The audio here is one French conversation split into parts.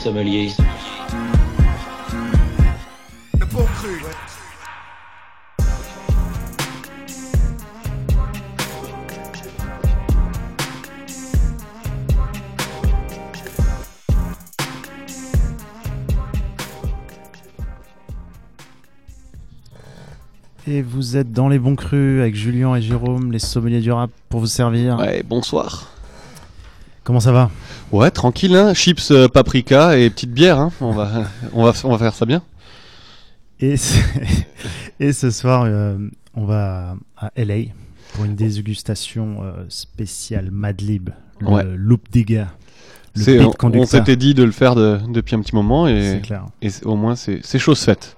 sommelier. Le bon cru. Et vous êtes dans les bons crus avec Julien et Jérôme, les sommeliers du rap, pour vous servir. Ouais, bonsoir. Comment ça va Ouais, tranquille, hein. chips, euh, paprika et petite bière. Hein. On, va, on, va, on va faire ça bien. et, ce- et ce soir, euh, on va à LA pour une dégustation euh, spéciale Madlib, le Ouais. Loop le beat on s'était dit de le faire de- depuis un petit moment et, clair. et c'est- au moins c'est chose faite.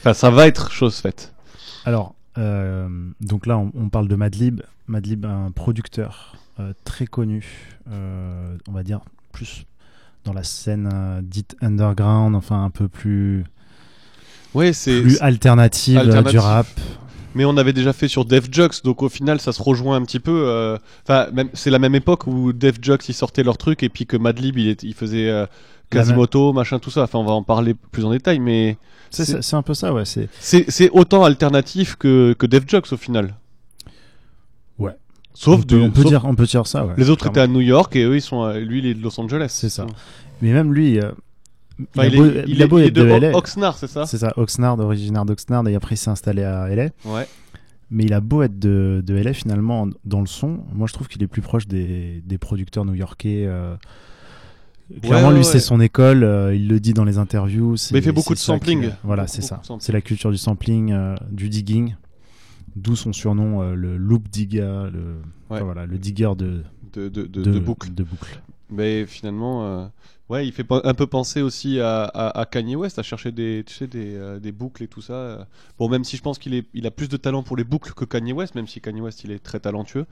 Enfin, ça va être chose faite. Alors, donc là, on, on parle de Madlib. Madlib, un producteur très connu, euh, on va dire plus dans la scène euh, dite underground, enfin un peu plus, Ouais, c'est. plus alternative, euh, du rap. Mais on avait déjà fait sur Def Jux, donc au final ça se rejoint un petit peu. euh, Enfin, même c'est la même époque où Def Jux ils sortaient leur truc et puis que Madlib il, est- il faisait euh, même- Quasimoto, machin, tout ça. Enfin, on va en parler plus en détail, mais C'est- C'est- C'est c'est un peu ça, ouais. C'est autant alternatif que, que Def Jux au final. Sauf on peut, du- on peut sauf- dire, on peut dire ça. Ouais, Les autres étaient à New York et eux ils sont à- lui il est de Los Angeles. C'est ça. Mais même lui, euh, Enfin, il, il, a beau, est, il il a est- beau il est être de, de LA. Oxnard, c'est ça C'est ça, Oxnard, originaire d'Oxnard, et après il s'est installé à LA. Ouais. Mais il a beau être de, de LA finalement dans le son, moi je trouve qu'il est plus proche des, des producteurs new-yorkais. euh. Clairement, ouais, lui c'est son école, euh, il le dit dans les interviews. Mais il fait beaucoup de qui- sampling. Voilà, c'est ça. de. C'est la culture du sampling, du digging, d'où son surnom, euh, le loop digger, le, Ouais. enfin, voilà, le digger de, De, de, de, de, de boucle. Mais finalement, euh, ouais, il fait un peu penser aussi à, à, à Kanye West, à chercher des, tu sais, des, euh, des boucles et tout ça. Bon, même si je pense qu'il il a plus de talent pour les boucles que Kanye West, même si Kanye West il est très talentueux.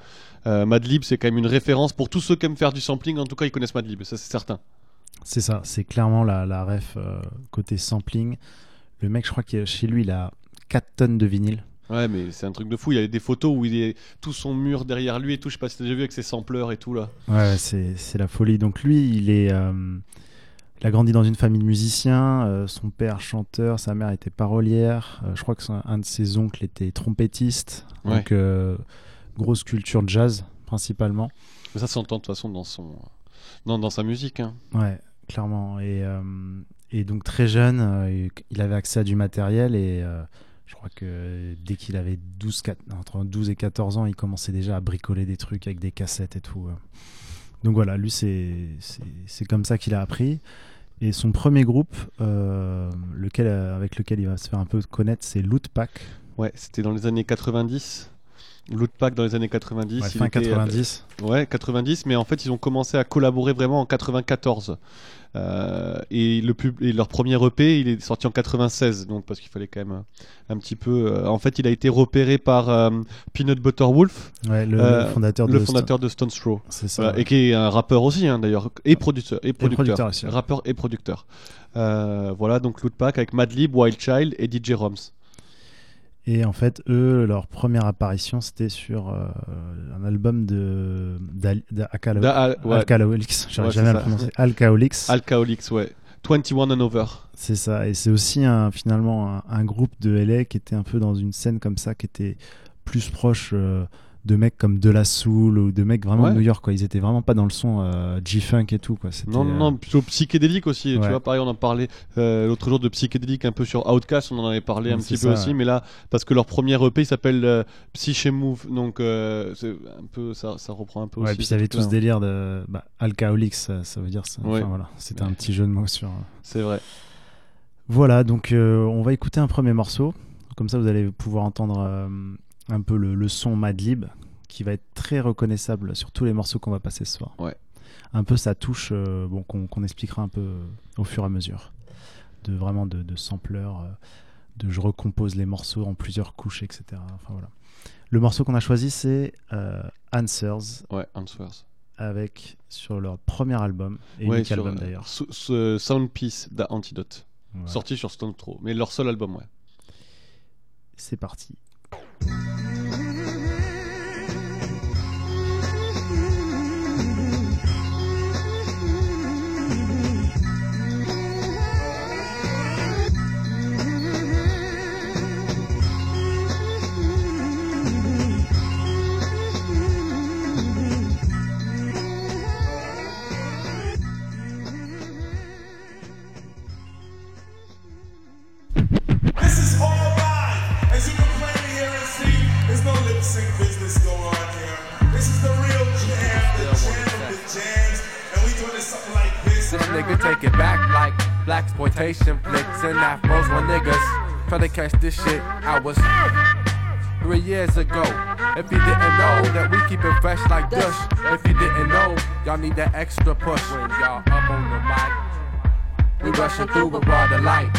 Madlib, c'est quand même une référence pour tous ceux qui aiment faire du sampling. En tout cas, ils connaissent Madlib, ça c'est certain. C'est ça, c'est clairement la, la ref côté sampling. Le mec, je crois que chez lui, il a 4 tonnes de vinyle. Ouais, mais c'est un truc de fou. Il y a des photos où il est tout son mur derrière lui et tout. Je sais pas si t'as déjà vu avec ses sampleurs et tout là. Ouais, c'est la folie. Donc lui, il est, euh, il a grandi dans une famille de musiciens. euh, son père chanteur, sa mère était parolière. euh, je crois que son- un de ses oncles était trompettiste. Ouais. Donc grosse culture jazz principalement. Mais ça s'entend de toute façon dans son, dans, dans sa musique. Hein. Ouais, clairement. Et, et donc très jeune, il avait accès à du matériel et je crois que dès qu'il avait 12, quat- entre 12 et 14 ans, il commençait déjà à bricoler des trucs avec des cassettes et tout. euh. Donc voilà, lui, c'est comme ça qu'il a appris. Et son premier groupe, euh, lequel, euh, avec lequel il va se faire un peu connaître, c'est Loot Pack. Ouais, c'était dans les années 90. Lootpack dans les années 90. Ouais, il fin était, euh, 90. Ouais, 90, mais en fait, ils ont commencé à collaborer vraiment en 94. Euh, et, le pub- et leur premier EP, il est sorti en 96, donc parce qu'il fallait quand même un, un petit peu. euh, en fait, il a été repéré par euh, Peanut Butter Wolf, Ouais, le, fondateur de le Sto- fondateur de Stone's Throw. Voilà, et qui est un rappeur aussi, hein, d'ailleurs, et producteur, et producteur, producteur aussi, ouais. rappeur et producteur. Voilà, donc Lootpack avec Madlib, Wild Child et DJ Roms. Et en fait, eux, leur première apparition, c'était sur euh, un album de d'Al- d'Alcalo- Da- ouais, Alcoholics. J'arrive jamais à le prononcer. Alcoholics. Alcoholics, ouais. 21 and over. C'est ça. Et c'est aussi un, finalement un, un groupe de LA qui était un peu dans une scène comme ça, qui était plus proche euh, de mecs comme De La Soul ou de mecs vraiment Ouais. de New York. Quoi. Ils étaient vraiment pas dans le son euh, G-Funk et tout. Quoi. Non, non, euh, non, plutôt psychédélique aussi. Tu vois, pareil, on en parlait euh, l'autre jour de psychédélique un peu sur Outcast, on en avait parlé un petit peu aussi, mais là, parce que leur premier EP il s'appelle euh, Psyché Move, donc c'est un peu, ça, ça reprend un peu Ouais, aussi. puis ce il y avait truc-là, tout ce délire de bah, Alcoholics, ça, ça veut dire ça. Enfin, voilà, c'était un petit jeu de mots sur. C'est vrai. Voilà, donc on va écouter un premier morceau. Comme ça, vous allez pouvoir entendre un peu le, le son Madlib, qui va être très reconnaissable sur tous les morceaux qu'on va passer ce soir. Ouais. Un peu sa touche, euh, bon, qu'on expliquera un peu euh, au fur et à mesure. De vraiment de, de sampleur, euh, de je recompose les morceaux en plusieurs couches, etc. Enfin voilà. Le morceau qu'on a choisi, c'est euh, Answers, Ouais, Answers. avec sur leur premier album, et ouais, unique album d'ailleurs. ce- ce Soundpiece d'Antidote, Voilà. sorti sur Stone Throw, mais leur seul album, ouais. C'est parti. Take it back like black exploitation flicks and afros when niggas try to catch this shit. I was three years ago. If you didn't know that we keep it fresh like Dush. If you didn't know, y'all need that extra push when y'all up on the mic. We rushing through with all the light.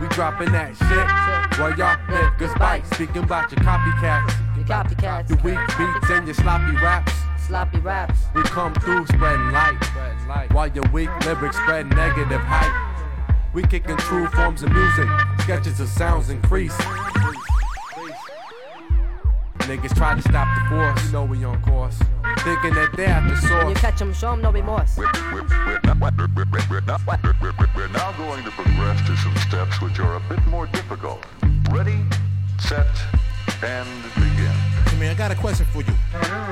We dropping that shit while y'all niggas bite. Speaking about your copycats, You copycats. your weak beats and your sloppy raps. Sloppy raps. We come through spreading light, while your weak lyrics spread negative hype. We kicking true forms of music, sketches of sounds increase. Niggas try to stop the force, you know we on course. Thinking that they have the When you source. catch 'em, show 'em no remorse. We're, we're now going to progress to some steps which are a bit more difficult. Ready, set, and I got a question for you.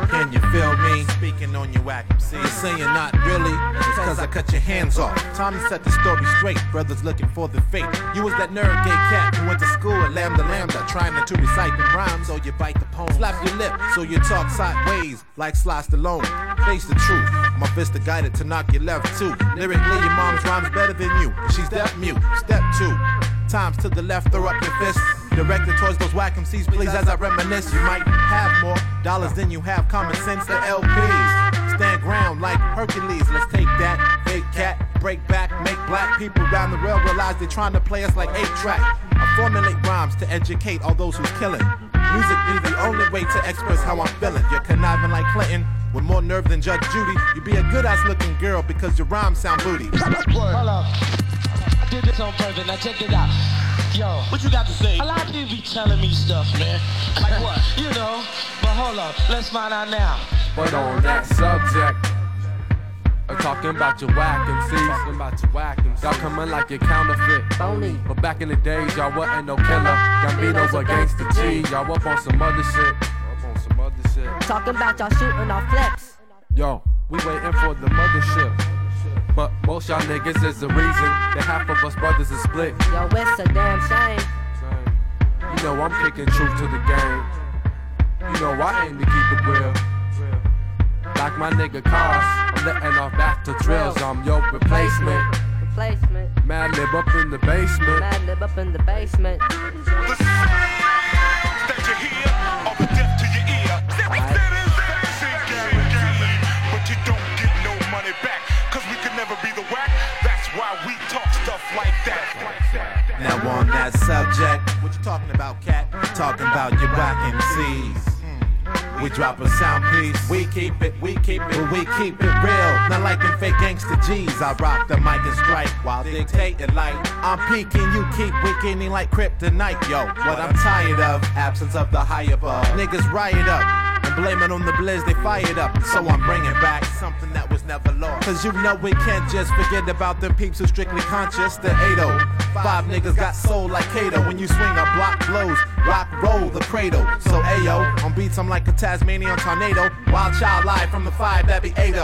Can you feel me? Speaking on your whack. You're saying not really? It's cause I cut your hands off. Time to set the story straight. Brothers looking for the fate. You was that nerd gay cat who went to school at Lambda Lambda, trying to recite the rhymes, so you bite the poem. Slap your lip, so you talk sideways, like Sly Stallone. Face the truth. My fist are guided to knock your left too. Lyrically, your mom's rhymes better than you. She's deaf mute. Step two. Times to the left, throw up your fist. Directed towards those whack MCs, please, as I reminisce. You might have more dollars than you have common sense. The LPs stand ground like Hercules. Let's take that big cat, break back, make black people round the world realize they're trying to play us like eight track. I formulate rhymes to educate all those who's killing. Music be the only way to express how I'm feeling. You're conniving like Clinton. With more nerve than Judge Judy, you be a good ass looking girl because your rhymes sound booty. Hold up. I did this on purpose. Now check it out. Yo, what you got to say? A lot of people be telling me stuff, man. Like what? you know. But hold up. Let's find out now. But on that subject, I'm talking about your whack MCs. Talking about your whack MCs. Y'all coming like your counterfeit. Phony. But back in the days, y'all wasn't no killer. Gambino's against the G. Y'all up on some other shit. Up on some other shit. Talking about y'all shooting off flips. Yo, we waiting for the mothership. But most y'all niggas is the reason that half of us brothers is split. Yo, it's a damn shame. You know I'm kicking truth to the game. You know I aim to keep it real. Like my nigga cars, I'm letting off back to drills. I'm your replacement. Replacement. Mad lib up in the basement. Mad lib up in the basement. The sounds that you hear never be the whack. That's why we talk stuff like that. Now on that subject, what you talking about, cat? Talking about your whack MCs. We drop a sound piece, we keep it, we keep it, we keep it real. Not like them fake gangster G's. I rock the mic and strike while dictating like I'm peaking, you keep weakening like kryptonite, yo. What I'm tired of, absence of the high above. Niggas riot up blame it on the blizz they fired up. So I'm bringing back something that was never lost. Cause you know we can't just forget about them peeps who strictly conscious. The 80 Five niggas got soul like Kato. When you swing a block blows, rock roll the cradle. So Ayo, on beats I'm like a Tasmanian tornado. Wild child live from the five that be 80. And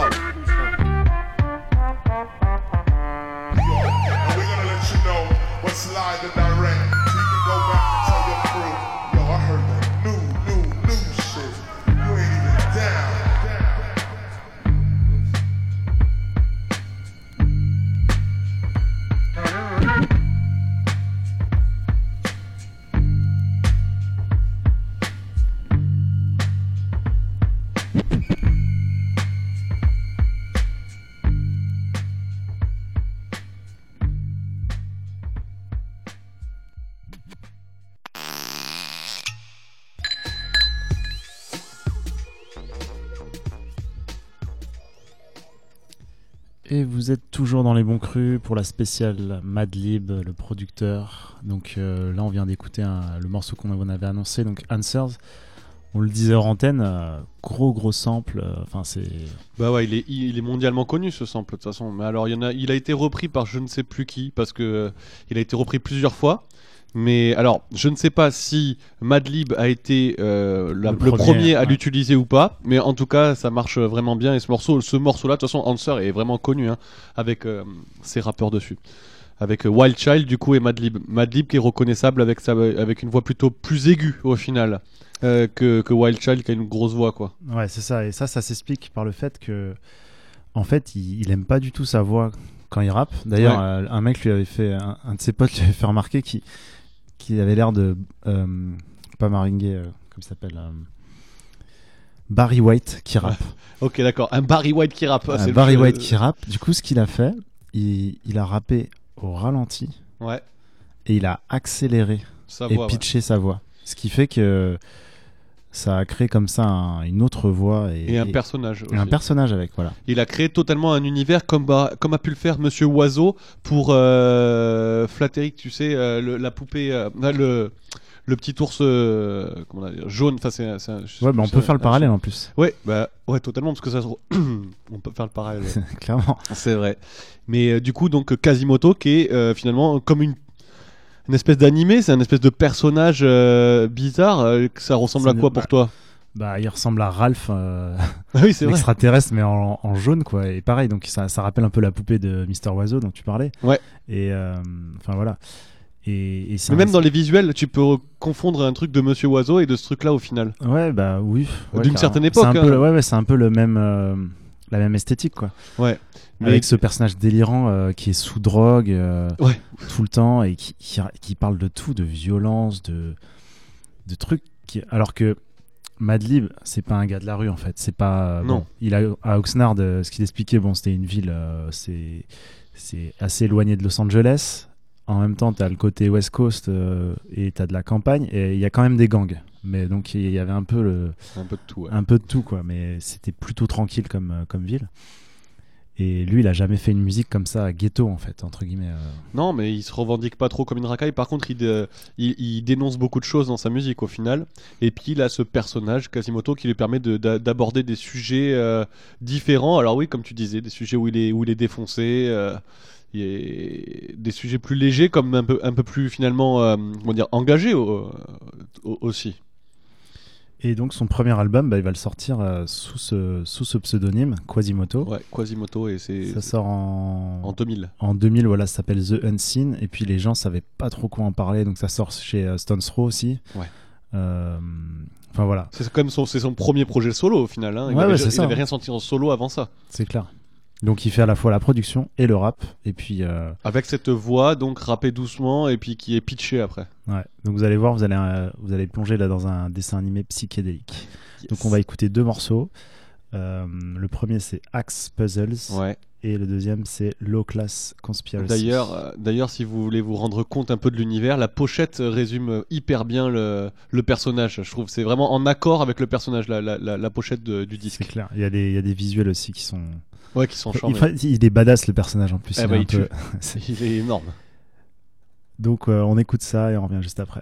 we're gonna let you know what's live and direct. Vous êtes toujours dans les bons crus pour la spéciale Madlib, le producteur. Donc euh, là, on vient d'écouter le morceau qu'on on avait annoncé, donc Answers. On le disait hors antenne, euh, gros gros sample. euh, Enfin, c'est Bah ouais, il est, il est mondialement connu ce sample de toute façon. Mais alors, il, y en a, il a été repris par je ne sais plus qui, parce que il a été repris plusieurs fois. Mais alors, je ne sais pas si Madlib a été euh, la- Le le, premier, premier, à ouais. l'utiliser ou pas. Mais en tout cas, ça marche vraiment bien. Et ce morceau, ce morceau-là, de toute façon, Answer est vraiment connu hein, avec euh, ses rappeurs dessus. Avec euh, Wild Child, du coup, et Madlib. Madlib qui est reconnaissable avec, sa, avec une voix plutôt plus aiguë au final euh, que, que Wild Child qui a une grosse voix, quoi. ouais, c'est ça. Et ça, ça s'explique par le fait que, en fait, il, il aime pas du tout sa voix quand il rappe. D'ailleurs, Ouais. un mec lui avait fait, un, un de ses potes lui avait fait remarquer qu'il qu'il avait l'air de, euh, pas Maringuer, euh, comme il s'appelle, euh, Barry White qui rappe. Ok, d'accord. Un Barry White qui rappe. Un Barry White qui rappe. Du coup, ce qu'il a fait, il, il a rappé au ralenti Ouais, et il a accéléré sa et voix. ouais. pitché sa voix. Ce qui fait que ça a créé comme ça un- une autre voix et, Et un et- personnage. et un personnage avec, voilà. Il a créé totalement un univers comme, bah- comme a pu le faire Monsieur Oiseau pour euh, Flatteric, tu sais, euh, le- la poupée, euh, le, le petit ours euh, comment on jaune. Enfin, c'est, un- c'est Ouais, bah on peut un- faire le parallèle en plus. Ouais, bah ouais, totalement parce que ça se... on peut faire le parallèle. Clairement. c'est vrai. Mais euh, du coup, donc Quasimoto qui est euh, finalement comme une une espèce d'animé, c'est un espèce de personnage euh, bizarre. euh, que ça ressemble C'est à quoi pour toi? Bah, il ressemble à Ralph, euh, Ah Oui, c'est vrai. l'extraterrestre, mais en, en jaune, quoi. Et pareil, donc ça, ça rappelle un peu la poupée de Mister Oiseau dont tu parlais. Ouais. Et euh, enfin voilà. Et, et c'est Mais un- même dans les visuels, tu peux confondre un truc de Monsieur Oiseau et de ce truc-là au final. Ouais, bah oui. ouais, D'une certaine C'est époque, un peu, hein. ouais, ouais, c'est un peu le même, euh, la même esthétique, quoi. Ouais. Mais Avec ce personnage délirant euh, qui est sous drogue euh, Ouais. tout le temps et qui, qui, qui parle de tout, de violence, de, de trucs. Qui... Alors que Madlib, c'est pas un gars de la rue en fait. C'est pas. Non. bon, il a à Oxnard, euh, ce qu'il expliquait, bon, c'était une ville, euh, c'est c'est assez éloigné de Los Angeles. En même temps, t'as le côté West Coast euh, et t'as de la campagne et il y a quand même des gangs. Mais donc il y avait un peu le, un peu de tout. ouais. un peu de tout quoi mais c'était plutôt tranquille comme, euh, comme ville et lui il a jamais fait une musique comme ça ghetto en fait entre guillemets euh. Non, mais il se revendique pas trop comme une racaille. Par contre, il, dé- il, il dénonce beaucoup de choses dans sa musique au final. Et puis il a ce personnage Quasimoto qui lui permet de- d'a- d'aborder des sujets euh, différents. Alors oui, comme tu disais, des sujets où il est où il est défoncé. euh, et des sujets plus légers comme un peu un peu plus finalement euh, comment dire engagés au- au- aussi. Et donc son premier album bah, il va le sortir euh, sous ce, sous ce pseudonyme Quasimoto Ouais, Quasimoto et c'est ça sort en, en 2000. en 2000 voilà ça s'appelle The Unseen et puis les gens savaient pas trop quoi en parler donc ça sort chez euh, Stones Throw aussi Ouais. Euh, enfin voilà C'est quand même son, c'est son premier projet solo au final. Hein. Il Ouais, avait, ouais, hein. rien sorti en solo avant ça. c'est clair donc il fait à la fois la production et le rap et puis euh, Avec cette voix donc rappée doucement et puis qui est pitchée après. Ouais, donc vous allez voir, vous allez, euh, vous allez plonger là dans un dessin animé psychédélique. Donc on va écouter deux morceaux. Euh, le premier c'est Axe Puzzles Ouais. et le deuxième c'est Low Class Conspiracy. D'ailleurs, euh, d'ailleurs, si vous voulez vous rendre compte un peu de l'univers, la pochette résume hyper bien le, le personnage. Je trouve c'est vraiment en accord avec le personnage, la, la, la, la pochette de- du c'est disque. clair. Il y, a des, il y a des visuels aussi qui sont. Ouais, qui sont il, charmés. il est badass le personnage en plus. Eh il est bah, un il peu- est énorme. Donc euh, on écoute ça et on revient juste après.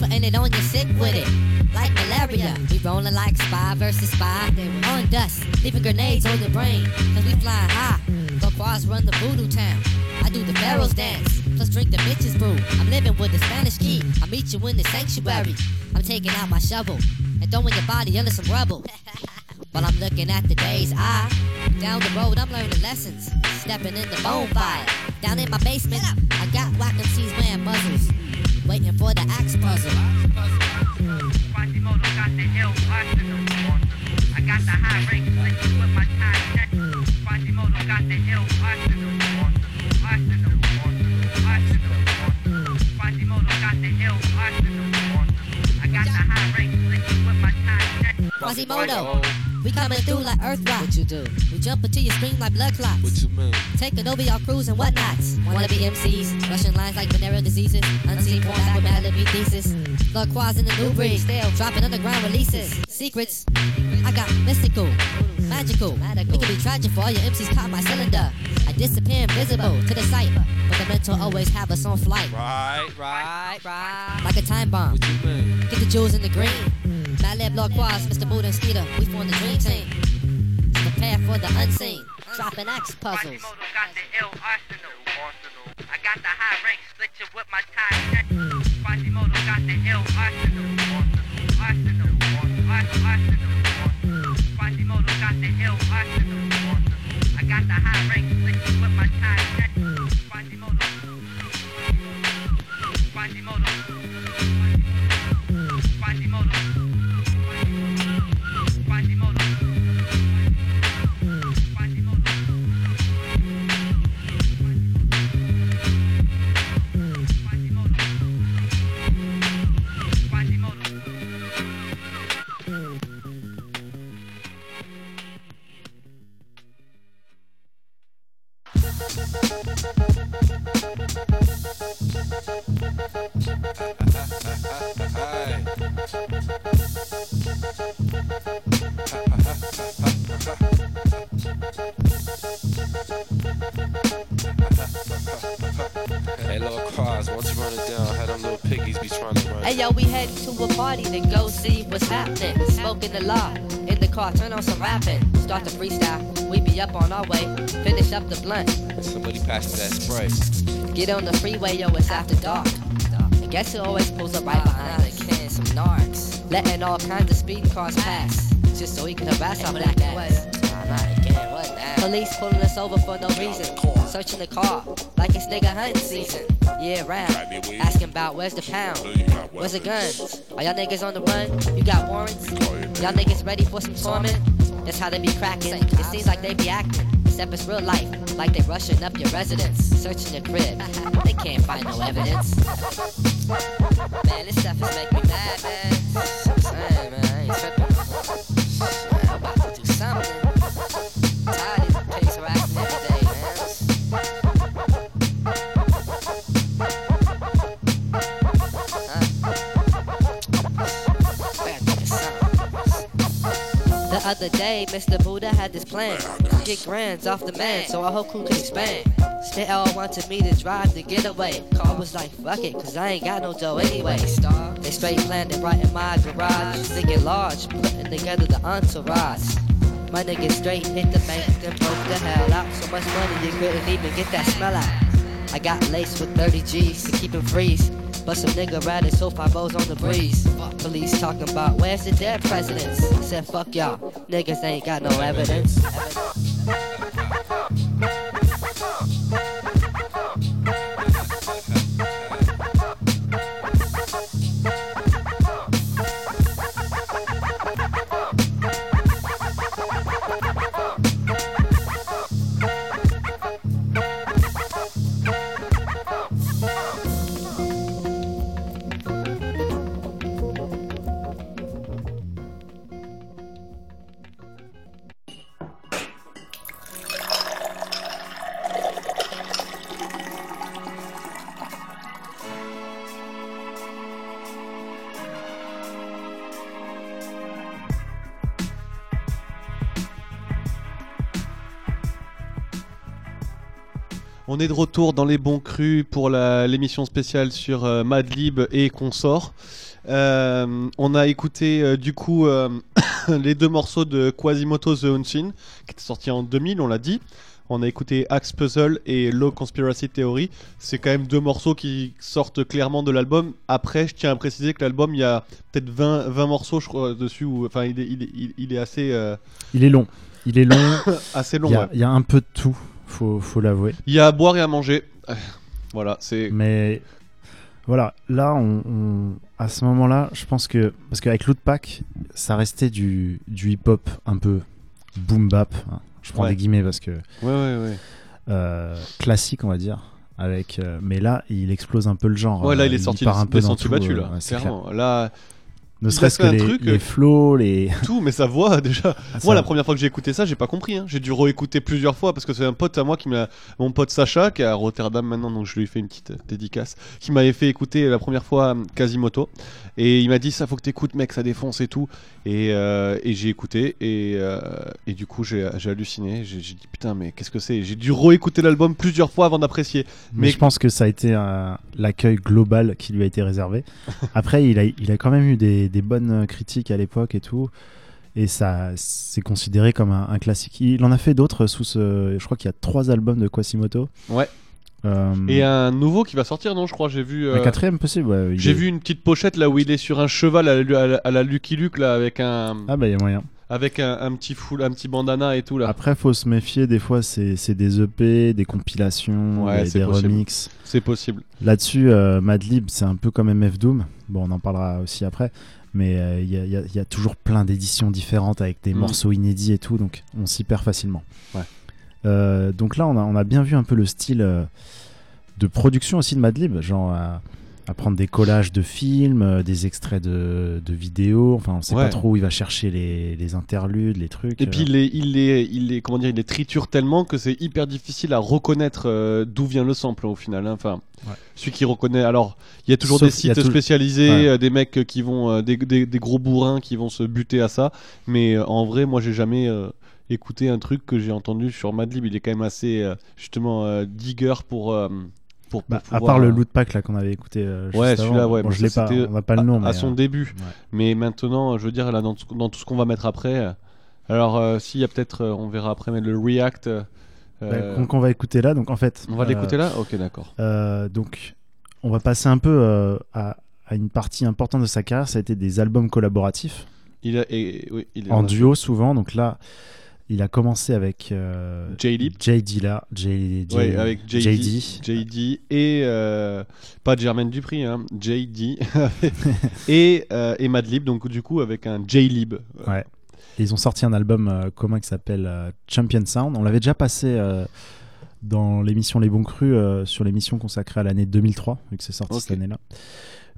Putting it on you sick with it. Like malaria. We rolling like spy versus spy. On dust, leaving grenades on your brain. Cause we fly high. The quads run the voodoo town. I do the pharaoh's dance. Plus drink the bitches brew. I'm living with the Spanish key. I meet you in the sanctuary. I'm taking out my shovel. And throwing your body under some rubble. While I'm looking at the day's eye. Down the road, I'm learning lessons. Stepping in the bonfire. Down in my basement, I got whack MCs wearing muzzles. Waiting for the axe puzzle. I got the high rank with my. Quasimodo got the. I got the high rank with my. Quasimodo, we coming through like earth rock. What you do? We jump into your screen like blood clots. What you mean? Taking over y'all crews and whatnots. Wanna be MCs, rushing lines like venereal diseases. Unseen porn back with Malibu thesis. Mm. Lord Quaz in the new breed, still dropping underground releases. Secrets, I got mystical, magical. We can be tragic for all your MCs caught my cylinder. I disappear invisible to the sight, but the mental always have us on flight. Right, right, right. Like a time bomb. What you mean? Get the jewels in the green. Mm. Malib, Lord Quaz, Mr. And Skeeter, we form the dream team. Prepare for the unseen. Dropping axe puzzles. Quasimodo got the ill arsenal. I got the high rank, split you with my tie. Quasimodo got the ill arsenal. Arsenal. Ars- Arsenal. Quasimodo got the ill arsenal. I got the high rank, split you with my tie. Quasimodo. Quasimodo. Hey yo, we heading to a party to go see what's happening. Smoking a lot in the car, turn on some rapping. Start to freestyle, we be up on our way. Finish up the blunt, Somebody pass me that spray. Get on the freeway, yo, it's after dark. And guess who always pulls up right behind a can, some narcs. Letting all kinds of speeding cars pass, just so he can harass our black ass. Police pulling us over for no reason. Searching the car like it's nigga hunting season. Yeah, round. Asking about where's the pound? Where's the guns? Are y'all niggas on the run? You got warrants? Y'all niggas ready for some torment? That's how they be cracking. It seems like they be acting. Except it's real life, like they rushing up your residence, searching your crib. They can't find no evidence. Man, this stuff is making me mad, man. Other day, Mr. Buddha had this plan get grands off the man so our whole crew could expand. They all wanted me to drive the getaway. Car was like, fuck it, cause I ain't got no dough anyway. They straight planned it right in my garage. Thinking large, putting together the entourage. My niggas straight hit the bank and broke the hell out. So much money you couldn't even get that smell out. I got laced with 30 G's to keep him freeze. But some nigga riding so five bows on the breeze. Police talking about where's the dead presidents? Said fuck y'all, niggas ain't got no evidence. On est de retour dans les bons crus pour l'émission spéciale sur euh, Madlib et consorts. Euh, on a écouté euh, du coup euh, les deux morceaux de Quasimoto The Unseen qui étaient sortis en 2000, on l'a dit. On a écouté Axe Puzzle et Low Conspiracy Theory. C'est quand même deux morceaux qui sortent clairement de l'album. Après, je tiens à préciser que l'album, il y a peut-être 20, 20 morceaux, je crois, dessus. Où, enfin, il est, il est- il- il est assez, Il est long. Il est long. assez long. Il y, a, ouais. il y a un peu de tout, faut, faut l'avouer. Il y a à boire et à manger. Voilà, c'est. Mais voilà, là, on, on- à ce moment-là, je pense que. Parce qu'avec Lootpack, ça restait du, du hip-hop un peu boom bap. hein. Je prends Ouais. des guillemets parce que. Ouais, ouais, ouais. euh, classique, on va dire. Avec, euh, mais là, il explose un peu le genre. Ouais, là, euh, il est sorti part des, un peu des sentiers battus, euh, là. ouais, c'est clairement. Là, Ne serait-ce que les, truc, les euh, flows, les. tout, mais sa voix, déjà. Ah, Moi, la première fois que j'ai écouté ça, j'ai pas compris. hein. J'ai dû réécouter plusieurs fois parce que c'est un pote à moi qui m'a. Mon pote Sacha, qui est à Rotterdam maintenant, donc je lui ai fait une petite euh, dédicace, qui m'avait fait écouter la première fois euh, Quasimoto. Et il m'a dit, ça faut que t'écoutes, mec, ça défonce et tout. Et, euh, et j'ai écouté, et, euh, et du coup, j'ai halluciné. J'ai dit, putain, mais qu'est-ce que c'est? J'ai dû réécouter l'album plusieurs fois avant d'apprécier. Mais, je pense que ça a été euh, l'accueil global qui lui a été réservé. Après, il a, il a quand même eu des, des bonnes critiques à l'époque et tout. Et ça, c'est considéré comme un, un classique. Il en a fait d'autres sous ce. Je crois qu'il y a trois albums de Quasimoto. Ouais. Euh, Et un nouveau qui va sortir, non Je crois, j'ai vu. un euh, quatrième possible. ouais, J'ai est- vu une petite pochette là où il est sur un cheval à la, à la- Lucky Luke là avec un Ah bah il y a moyen. avec un, un petit full, un petit bandana et tout là. Après, faut se méfier. Des fois, c'est des EP, des compilations, Ouais, des, des possible. remixes. C'est possible. Là-dessus, euh, Madlib, c'est un peu comme MF Doom. Bon, on en parlera aussi après. Mais euh, il y, a- y y toujours plein d'éditions différentes avec des Mm. morceaux inédits et tout, donc on s'y perd facilement. Ouais. Euh, donc là, on a, on a bien vu un peu le style euh, de production aussi de Madlib, genre à prendre des collages de films, euh, des extraits de, de vidéos. Enfin, on sait Ouais. pas trop où il va chercher les, les interludes, les trucs. Et puis euh. il les, il les, il les, comment dire, il les triture tellement que c'est hyper difficile à reconnaître euh, d'où vient le sample au final. hein. Enfin, Ouais. celui qui reconnaît. Alors, il y a toujours Sauf des sites spécialisés, Ouais. euh, des mecs qui vont, euh, des, des, des gros bourrins qui vont se buter à ça. Mais en vrai, moi, j'ai jamais écouté un truc que j'ai entendu sur Madlib. Il est quand même assez justement digger pour. Euh, pour, pour Bah, à part le euh, loot pack là qu'on avait écouté. euh, Ouais, celui-là, ouais. Bon, je l'ai pas. On va pas le nom. à, mais, à son euh, début. ouais. Mais maintenant, je veux dire, là, dans, tout- dans tout ce qu'on va mettre après. euh, alors, euh, s'il y a peut-être, euh, on verra après, mais le React. euh, Bah, qu'on- va écouter là. Donc en fait. On va euh, l'écouter là? Ok, d'accord. Euh, donc, on va passer un peu euh, à, à une partie importante de sa carrière. Ça a été des albums collaboratifs Il a, et, oui, il en duo souvent. Donc là, il a commencé avec euh, J-Lib. JD là, J, J- Ouais, avec JD, JD. JD et euh, pas Jermaine Dupri, hein, JD et, euh, et Madlib, donc du coup avec un J-Lib. Ouais. Et ils ont sorti un album euh, commun qui s'appelle euh, Champion Sound. On l'avait déjà passé dans l'émission Les Bons Crus, sur l'émission consacrée à l'année 2003, vu que c'est sorti cette année-là.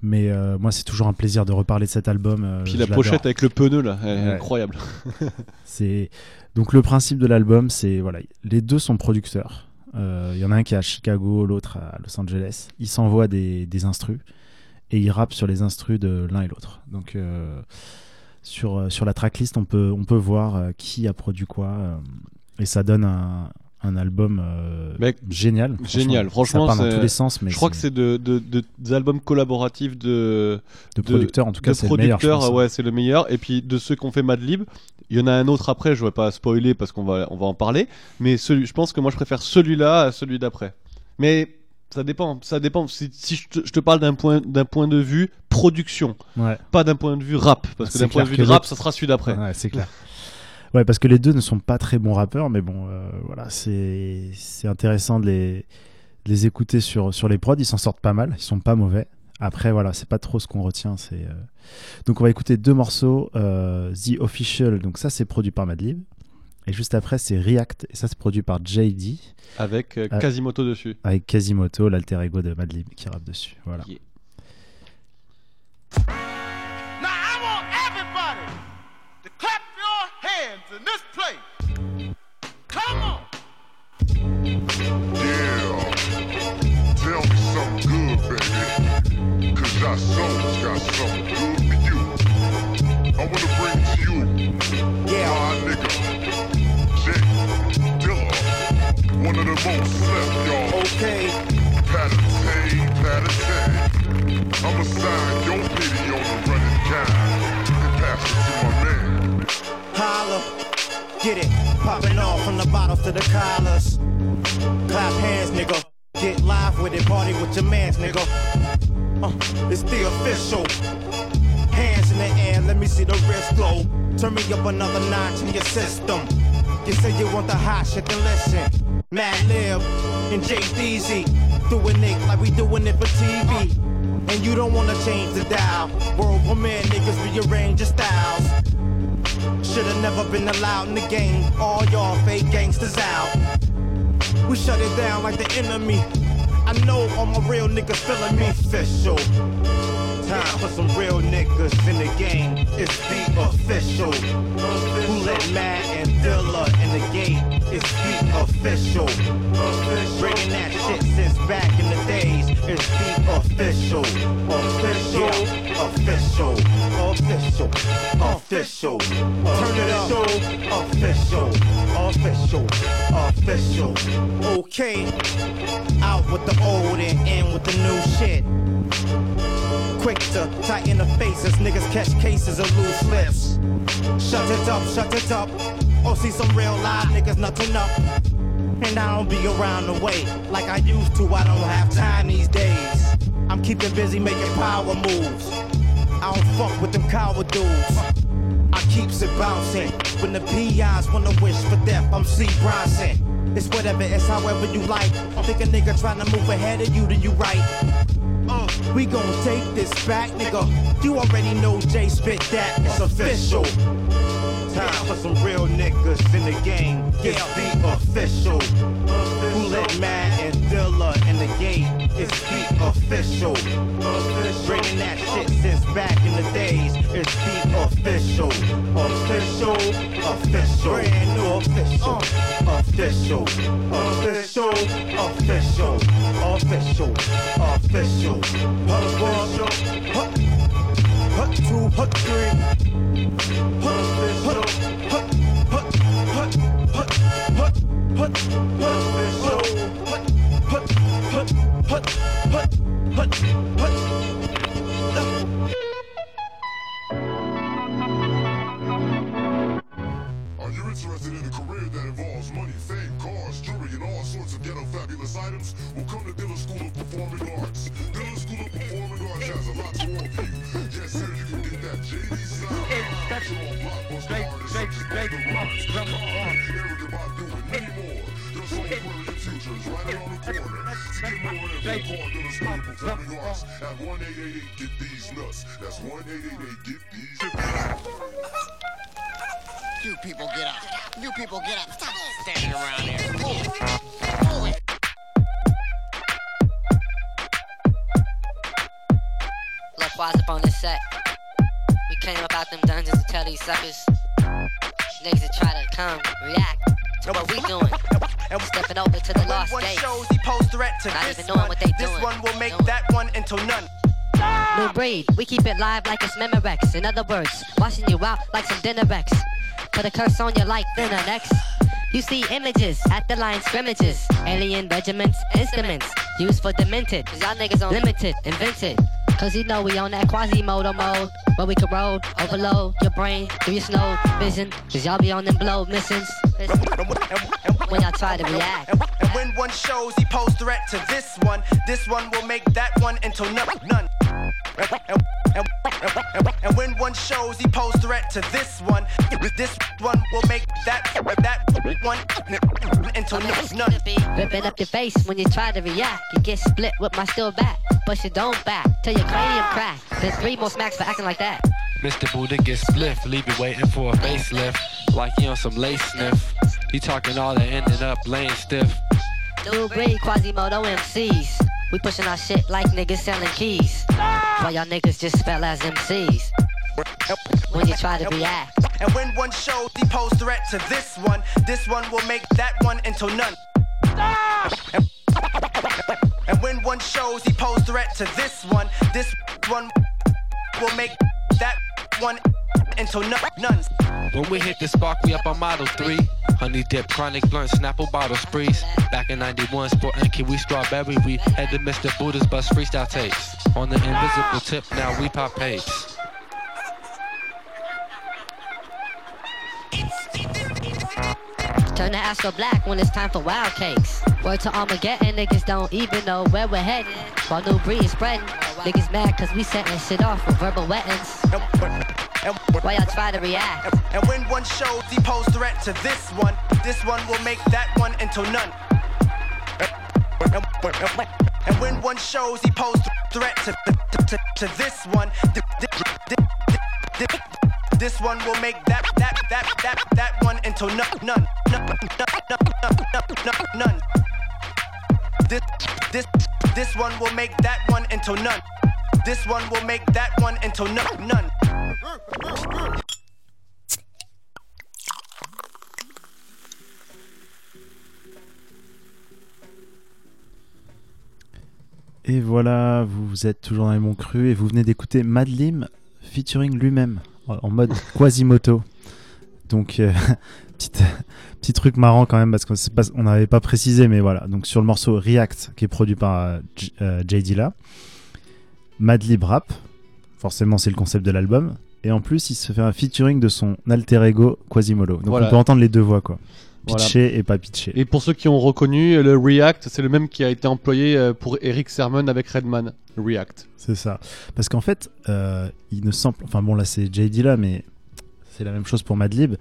Mais euh, moi, c'est toujours un plaisir de reparler de cet album. euh, Puis la pochette avec le pneu là, elle est Ouais. incroyable. C'est donc le principe de l'album, c'est voilà, les deux sont producteurs. Euh, Il y en a un qui est à Chicago, l'autre à Los Angeles. Ils s'envoient des, des instrus et ils rappent sur les instrus de l'un et l'autre. Donc euh, sur euh, sur la tracklist, on peut on peut voir euh, qui a produit quoi euh, et ça donne un un album euh, Mec, génial. Génial, franchement, ça part dans tous les sens. Mais je crois que c'est c'est de, de- de- des albums collaboratifs de, De producteurs, en tout cas, de c'est le meilleur, hein. ouais, c'est le meilleur. Et puis de ceux qu'on fait Madlib, il y en a un autre après, je vais pas spoiler parce qu'on va, on va en parler. Mais celui, je pense que moi je préfère celui-là à celui d'après. Mais ça dépend, ça dépend. Si, si je, te, je te parle d'un point, d'un point de vue production, Ouais. pas d'un point de vue rap, parce que C'est d'un point de vue que de rap, ça sera celui d'après. Ouais, c'est clair. Ouais, parce que les deux ne sont pas très bons rappeurs, mais bon, euh, voilà, c'est c'est intéressant de les, de les écouter sur, sur les prods. Ils s'en sortent pas mal, ils sont pas mauvais. Après, voilà, c'est pas trop ce qu'on retient. C'est euh, donc on va écouter deux morceaux. euh, The Official, donc ça c'est produit par Madlib, et juste après c'est React, et ça c'est produit par JD Avec Euh, Quasimoto dessus. avec Quasimoto, l'alter ego de Madlib qui rappe dessus. Voilà. Yeah. In this place. Come on. Yeah. Tell me something good, baby. Cause our souls got something good for you. I wanna bring to you yeah. my nigga, Jay Dilla. One of the most slept, y'all. Okay. Patate, patate. I'ma sign your pity on the running guy and pass it to my man. Holla, get it, popping off from the bottles to the collars. Clap hands, nigga. Get live with it, party with your mans, nigga. Uh, it's the official. Hands in the air, let me see the wrist glow. Turn me up another notch in your system. You say you want the hot shit, then listen. Mad Lib and JDZ doing it like we doing it for TV. And you don't wanna change the dial. World premiere niggas rearrange your styles. Should've never been allowed in the game. All y'all fake gangsters out. We shut it down like the enemy. I know all my real niggas feeling me. Official. Time for some real niggas in the game. It's the official. Who let Matt and Dilla in the gate? It's the official. Bringing that shit since back in the days. It's the official. Official. Official. Official. Official. Turn it up. Official. Official. Official. Okay. Out with the old and in with the new shit. Quick to tighten the faces, niggas catch cases of loose lips. Shut it up, shut it up. Oh, see some real live niggas nothing up. And I don't be around the way like I used to. I don't have time these days. I'm keeping busy making power moves. I don't fuck with them coward dudes. I keeps it bouncing. When the PIs wanna wish for death, I'm C. Bronson. It's whatever, it's however you like. I think a nigga trying to move ahead of you, do you right? Uh, we gon' take this back, nigga. You already know Jay spit that. It's official. Time for some real niggas in the game. It's the official. Bullet Man and Dilla in the gate. It's the official. Bringing that shit since back in the days. It's the official. Official. Official. Brand new official. Official. Official. Official. Official. Official. Official. Hut. Hut two. Hut three. Suckers. Niggas that try to come, react to what we doing. Stepping over to the lost one days. shows he posed threat to Not this even knowing one. what they this doing. one will make that one into none. New breed, we keep it live like it's Memorex. In other words, washing you out like some dinner Rex. Put a curse on you like thinner next. You see images at the line scrimmages. Alien regiments, instruments used for demented. Cause y'all niggas on limited, invented. Cause you know we on that Quasimodo mode. Where we can roll, overload your brain through your slow vision. Cause y'all be on them blow missions. When y'all try to react. And when one shows he posed threat to this one, this one will make that one into none. And, when one shows he posed threat to this one, this one will make that that one into none. Ripping up your face when you try to react. You get split with my steel back. Push your dome back till your cranium crack. Then three more smacks for acting like that. Mr. Buddha gets spliff, leave you waiting for a facelift. Like he on some lace sniff. He talking all that ended up laying stiff. New breed Quasimodo MCs. We pushing our shit like niggas selling keys. While y'all niggas just spell as MCs. When you try to react. And when one shows he posed threat to this one, this one will make that one into none. And, when one shows he posed threat to this one, this one will make that one into none. none. When we hit the spark, we up on Model 3. Honey dip, chronic blunt, Snapple bottle sprees. Back in 91, sporting kiwi strawberry. We had to miss the Mr. Buddha's bus freestyle tapes. On the invisible tip, now we pop papes. Turn the Astro black when it's time for wild cakes. Word to Armageddon, niggas don't even know where we're headed. While new breed is spreading, niggas mad cause we setting shit off with verbal wettings. Why y'all try to react? And when one shows he posed threat to this one, this one will make that one into none. And when one shows he posed threat to, to, to, to this one, th- th- th- th- th- this one will make that that that that that one into none none none none none none none. This this this one will make that one into none. This one will make that one into none none. Et voilà, vous êtes toujours dans les bons crus et vous venez d'écouter Madlim featuring lui-même en mode Quasimoto. Donc, euh, petite- petit truc marrant quand même parce qu'on n'avait pas précisé, mais voilà. Donc, sur le morceau React qui est produit par euh, J- euh, Jay Dilla, Madlib rap, forcément c'est le concept de l'album. Et en plus, il se fait un featuring de son alter ego Quasimodo. Donc, Voilà. on peut entendre les deux voix quoi. Voilà. pitché et pas pitché. Et pour ceux qui ont reconnu, le React, c'est le même qui a été employé euh, pour Eric Sermon avec Redman. React. C'est ça. Parce qu'en fait, euh, il ne sample. Enfin bon, là c'est JD là, mais c'est la même chose pour Madlib.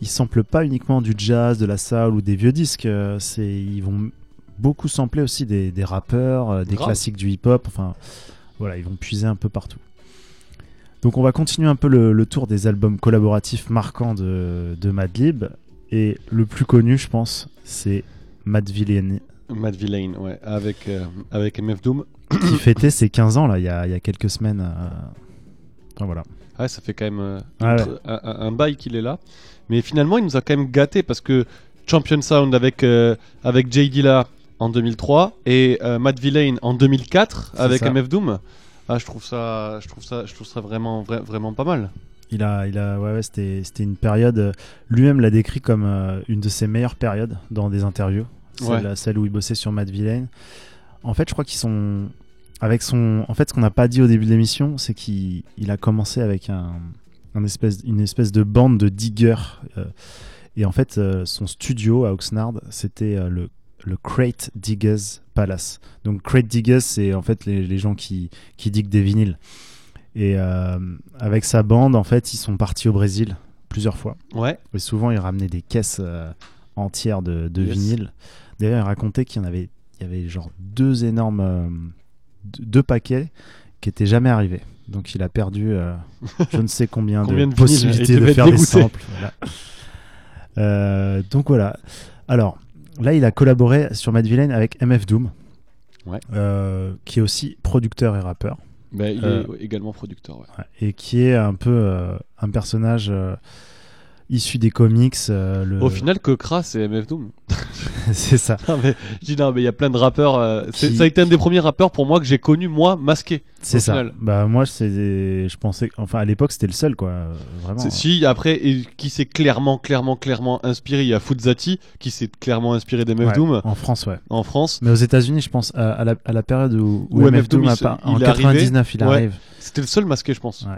Ils samplent pas uniquement du jazz, de la soul ou des vieux disques. euh, c'est ils vont beaucoup sampler aussi des, des rappeurs, des Grave. classiques du hip-hop. Enfin voilà, ils vont puiser un peu partout. Donc on va continuer un peu le, le tour des albums collaboratifs marquants de, de Madlib. Et le plus connu, je pense, c'est Mad Villain, Matt Villain, ouais, avec, euh, avec MF Doom. qui fêtait ses 15 ans là, il y a, il y a quelques semaines. euh, enfin, voilà. Ouais, ça fait quand même euh, Ah une- un, un- un bail qu'il est là. Mais finalement, il nous a quand même gâté parce que Champion Sound avec, euh, avec Jay Dilla en 2003 et euh, Matt Villain en 2004 C'est avec ça. MF Doom. Ah, je trouve ça, je trouve ça, je trouve ça vraiment, vra- vraiment pas mal. Il a, il a, ouais, ouais, c'était, c'était une période. euh, Lui-même l'a décrit comme euh, une de ses meilleures périodes dans des interviews. Celle, Ouais. celle où il bossait sur Matt Villain. En fait, je crois qu'ils sont avec son. En fait, ce qu'on n'a pas dit au début de l'émission, c'est qu'il il a commencé avec un, un espèce, une espèce de bande de diggers. euh, et en fait, euh, son studio à Oxnard, c'était euh, le le Crate Diggers Palace. Donc Crate Diggers, c'est en fait les, les gens qui, qui diguent des vinyles. Et euh, avec sa bande, en fait, ils sont partis au Brésil plusieurs fois. Ouais. Et souvent, ils ramenaient des caisses euh, entières de, de Yes. vinyles. D'ailleurs, il racontait qu'il y en avait, il y avait genre deux énormes, euh, deux paquets qui étaient jamais arrivés. Donc, il a perdu je ne sais combien, Combien de, possibilités Il de faire des samples. voilà. Donc voilà. Alors, là, il a collaboré sur Mad Villain avec MF Doom, Ouais. euh, qui est aussi producteur et rappeur. Ben, il Euh, est également producteur. ouais. Et qui est un peu euh, un personnage issu des comics. euh, le... Au final, que Kras c'est MF Doom. c'est ça. Non, mais je dis non, mais il y a plein de rappeurs. euh, Qui- Ça a été un des premiers rappeurs pour moi que j'ai connu, moi, masqué. C'est ça. final. Bah moi, je pensais, enfin à l'époque, c'était le seul quoi, euh, vraiment. Si, après, et qui s'est clairement, clairement, clairement inspiré, il y a Fuzati qui s'est clairement inspiré d'MF Ouais, Doom en France, ouais. en France. Mais aux États-Unis, je pense à, à la, à la période où, où Où MF Doom il a il en est arrivé. 99, il Ouais. arrive. C'était le seul masqué, je pense. Ouais.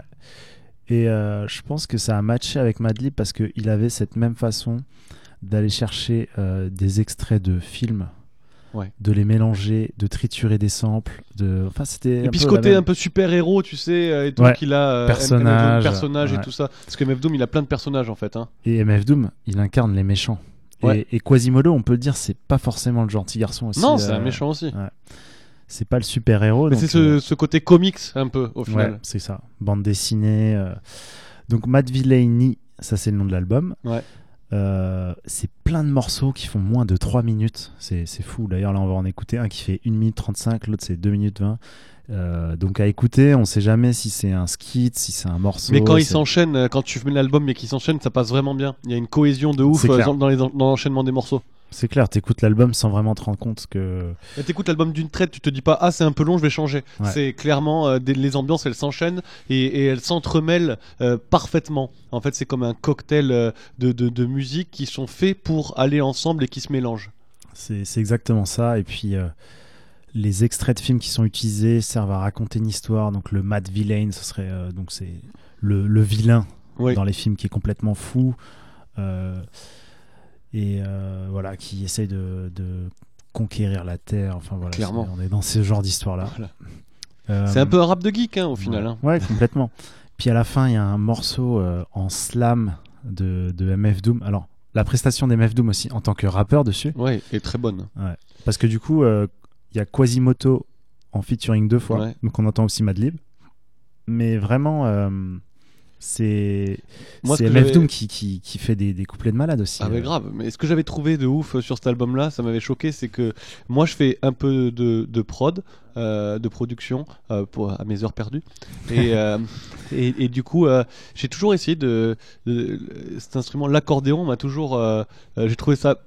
Et euh, je pense que ça a matché avec Madlib parce qu'il avait cette même façon d'aller chercher euh, des extraits de films, Ouais. de les mélanger, de triturer des samples. De... Enfin, c'était. Et puis ce côté même- un peu super-héros, tu sais, euh, et tout, Ouais. qu'il a. euh, Personnage, personnage et tout ça. Parce que MF Doom, il a plein de personnages en fait. Hein. Et MF Doom, il incarne les méchants. Et, et Quasimodo, on peut le dire, c'est pas forcément le gentil garçon aussi. non, c'est un méchant aussi. C'est pas le super héros. Mais c'est ce, euh, ce côté comics un peu au final. Ouais, c'est ça. Bande dessinée. euh. Donc Matt Villainy, ça c'est le nom de l'album. Ouais. Euh, c'est plein de morceaux qui font moins de 3 minutes. C'est c'est fou. D'ailleurs, là, on va en écouter un qui fait 1 minute 35, l'autre c'est 2 minutes 20. Euh, donc à écouter, on sait jamais si c'est un skit, si c'est un morceau. Mais quand il c'est- s'enchaîne, euh, quand tu mets l'album et qu'il s'enchaîne, ça passe vraiment bien. Il y a une cohésion de ouf euh, dans, l'enchaînement des morceaux. C'est clair, t'écoutes l'album sans vraiment te rendre compte que. Et T'écoutes l'album d'une traite, tu te dis pas ah c'est un peu long, je vais changer. Ouais. C'est clairement euh, des- les ambiances elles s'enchaînent et, et elles s'entremêlent euh, parfaitement. En fait c'est comme un cocktail euh, de, de, de musique qui sont faits pour aller ensemble et qui se mélangent. C'est exactement ça. Et puis, les extraits de films qui sont utilisés servent à raconter une histoire. Donc, le Mad Villain, ce serait euh, donc c'est le, le vilain Oui. dans les films qui est complètement fou. euh, et euh, voilà, qui essaye de, de conquérir la Terre. Enfin, voilà, Clairement. on est dans ce genre d'histoire-là. Voilà. Euh, C'est un peu un rap de geek hein, au final. Ouais, hein. Ouais, complètement. Puis à la fin, il y a un morceau en slam de, de MF Doom. Alors, la prestation d'MF Doom aussi en tant que rappeur dessus. Ouais, et très bonne. Ouais. Parce que du coup, euh, il y a Quasimoto en featuring deux fois. Ouais. Donc on entend aussi Madlib. Mais vraiment, euh, c'est ce MF Doom qui, qui, qui fait des, des couplets de malade aussi. Ah mais euh. grave, mais ce que j'avais trouvé de ouf sur cet album-là, ça m'avait choqué, c'est que moi je fais un peu de, de prod, de production euh, pour, à mes heures perdues, et, euh, et, et du coup euh, j'ai toujours essayé de, de- cet instrument, l'accordéon m'a toujours, euh, euh, j'ai trouvé ça,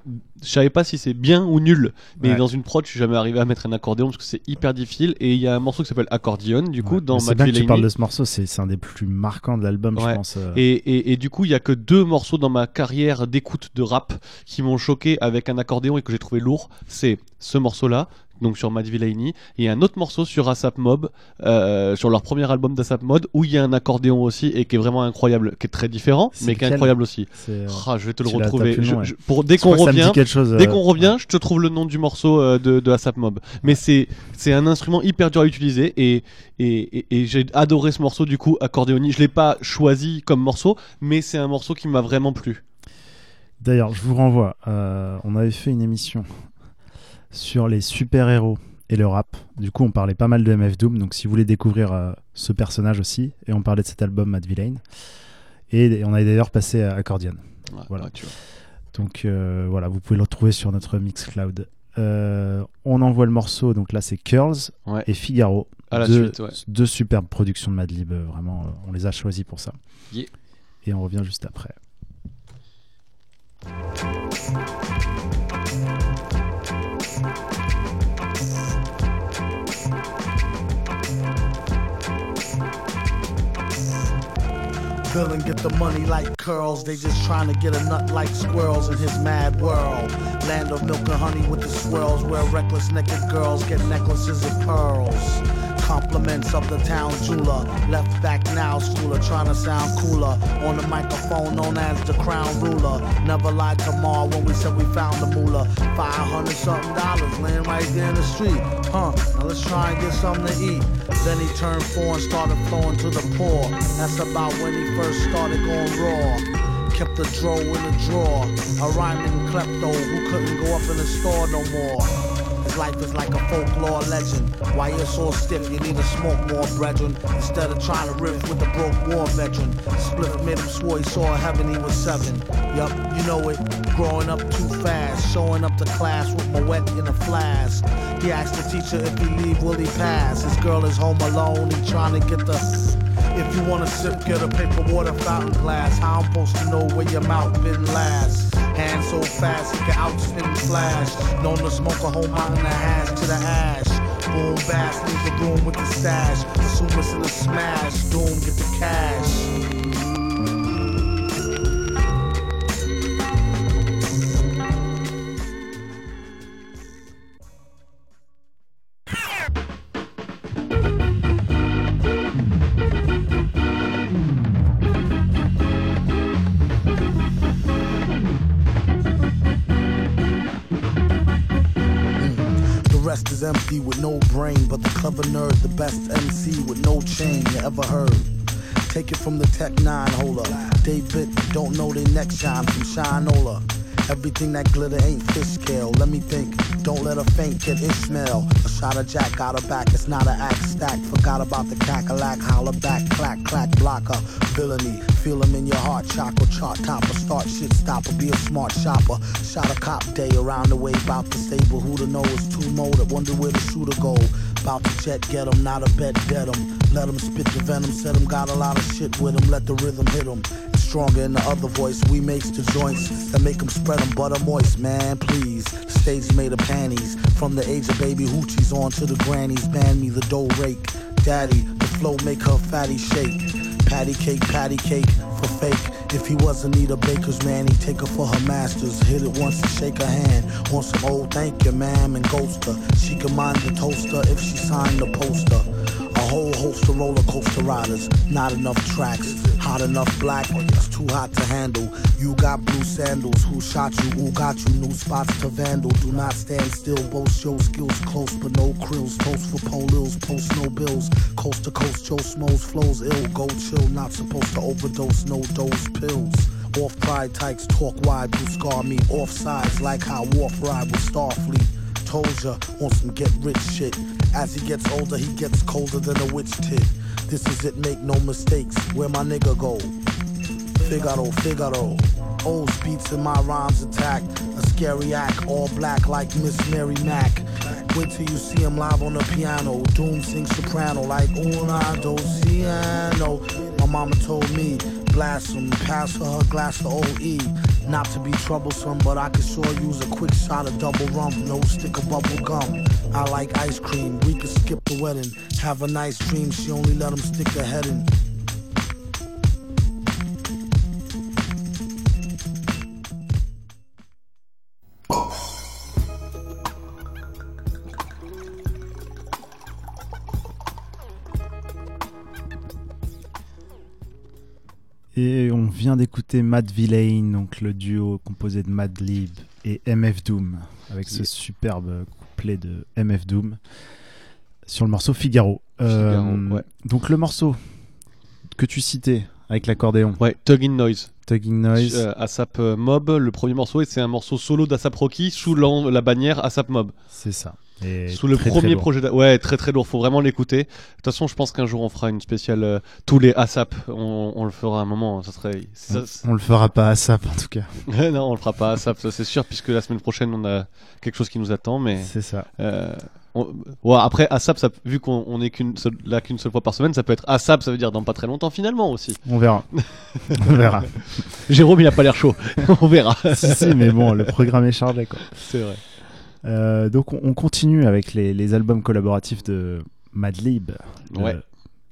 je savais pas si c'est bien ou nul, mais Ouais. dans une prod je suis jamais arrivé à mettre un accordéon parce que c'est hyper difficile, et il y a un morceau qui s'appelle Accordion du coup Ouais. dans C'est bien que tu parles de ce morceau, c'est un des plus marquants de l'album, Ouais. je pense. euh. Et, et- et du coup, il y a que deux morceaux dans ma carrière d'écoute de rap qui m'ont choqué avec un accordéon et que j'ai trouvé lourd. C'est ce morceau-là, donc sur Matt Villainy, et un autre morceau sur ASAP Mob, euh, sur leur premier album d'ASAP Mob, où il y a un accordéon aussi et qui est vraiment incroyable, qui est très différent, mais qui est incroyable aussi. Euh, Ah, je vais te le tu retrouver. Je- nom, je- pour, dès crois qu'on revient, dès euh, qu'on revient, je te trouve le nom du morceau euh, de, de ASAP Mob. Mais c'est c'est un instrument hyper dur à utiliser et, et, et- et j'ai adoré ce morceau du coup, accordéonie. Je l'ai pas choisi comme morceau, mais c'est un morceau qui m'a vraiment plu. D'ailleurs, je vous renvoie. euh, on avait fait une émission sur les super-héros et le rap. Du coup, on parlait pas mal de MF Doom. Donc, si vous voulez découvrir euh, ce personnage aussi, et on parlait de cet album Matt Villain. Et, et on avait d'ailleurs passé à Accordion. Ouais, voilà. ouais, tu vois. Donc euh, voilà, vous pouvez le retrouver sur notre Mixcloud. Euh, on envoie le morceau, donc là c'est Curls Ouais. et Figaro. À la deux, suite, ouais. deux superbes productions de Madlib, euh, vraiment, on les a choisis pour ça. Yeah. Et on revient juste après. Bill and get the money like curls. They just trying to get a nut like squirrels in his mad world. Land of milk and honey with the swirls where reckless naked girls get necklaces of pearls. Compliments of the town jeweler. Left back now, schooler, trying to sound cooler. On the microphone, known as the crown ruler. Never lied to Ma when we said we found the moolah. 500 something dollars laying right there in the street. Huh, now let's try and get something to eat. Then he turned four and started flowing to the poor. That's about when he first started going raw. Kept the dro in the drawer. A rhyming klepto who couldn't go up in the store no more. Life is like a folklore legend. Why you're so stiff, you need to smoke more, brethren. Instead of trying to riff with a broke war veteran. Spliff made him swore he saw heaven, he was seven. Yup, you know it. Growing up too fast, showing up to class with my wet in a flask. He asked the teacher if he leave, will he pass? His girl is home alone, he trying to get the. If you wanna sip, get a paper water fountain glass. How I'm supposed to know where your mouth been last? Hand so fast, he can outspin flash. Known to smoke a whole mountain of hash to the ash. Boom, bass, leave the room with the stash. Assume it's in a smash. Doom, get the cash. Brain, but the clever nerd, the best MC with no chain you ever heard. Take it from the Tech 9 hold holder. David don't know their next shine from Shinola. Everything that glitter ain't fish scale. Let me think. Don't let a faint get Ishmael. A shot of Jack got her back. It's not an act stack. Forgot about the cackalack. Holler back. Clack, clack, blocker. Villainy. Feel him in your heart. Chocolate chart topper. Start shit stopper. Be a smart shopper. Shot a cop day around the way. Bout the stable. Who to know is too motor. Wonder where the shooter go. Bout to jet get him. Not a bet dead him. Let him spit the venom. Said him got a lot of shit with him. Let the rhythm hit him. Stronger in the other voice. We makes the joints that make him spread them butter moist. Man, please. Stage made of panties. From the age of baby hoochies on to the grannies. Man me the dough rake. Daddy, the flow make her fatty shake. Patty cake, patty cake for fake. If he was Anita Baker's man, he'd take her for her masters. Hit it once and shake her hand. Want some old thank you, ma'am, and ghost her. She can mind the toaster if she signed the poster. A whole host of roller coaster riders, not enough tracks. Hot enough black, it's too hot to handle. You got blue sandals, who shot you? Who got you? New spots to vandal. Do not stand still, boast your skills close, but no krills. Toast for polils, post no bills. Coast to coast, Joe Smoes flows ill. Go chill, not supposed to overdose, no dose pills. Off pride tykes, talk wide, blue scar me. Off sides, like how Wharf ride with Starfleet. Told ya, on some get rich shit. As he gets older, he gets colder than a witch tit. This is it, make no mistakes. Where my nigga go? Figaro, Figaro. Old beats in my rhymes attack. A scary act, all black like Miss Mary Mack. Wait till you see him live on the piano. Doom sings soprano like una dociano. My mama told me, blast him, pass her her glass of OE. Not to be troublesome, but I could sure use a quick shot of double rum. No stick of bubble gum. I like ice cream. We could skip the wedding. Have a nice dream. She only let him stick her head in. Vient d'écouter Mad Villain, donc le duo composé de Madlib et MF Doom, avec ce superbe couplet de MF Doom sur le morceau Figaro. Figaro, Euh, ouais. Donc le morceau que tu citais avec l'accordéon. Ouais, Tug in Noise. Tugging Noise. Euh, ASAP euh, Mob, le premier morceau, et c'est un morceau solo d'ASAP Rocky sous la bannière ASAP Mob. C'est ça. Et Sous le très, très premier lourd. projet. Ouais, très très lourd, faut vraiment l'écouter. De toute façon, je pense qu'un jour on fera une spéciale euh, tous les ASAP. On, on le fera à un moment, hein, ça serait. ça- On, on le fera pas ça en tout cas. non, on le fera pas ASAP, ça c'est sûr, puisque la semaine prochaine on a quelque chose qui nous attend, mais. C'est ça. Euh, on- ouais, après ASAP, ça, vu qu'on on est qu'une seule- là qu'une seule fois par semaine, ça peut être ASAP, ça veut dire dans pas très longtemps finalement aussi. On verra. on verra. Jérôme, il a pas l'air chaud. on verra. si, si, mais bon, le programme est chargé quoi. C'est vrai. Euh, donc on, on continue avec les, les albums collaboratifs de Madlib, le, Ouais.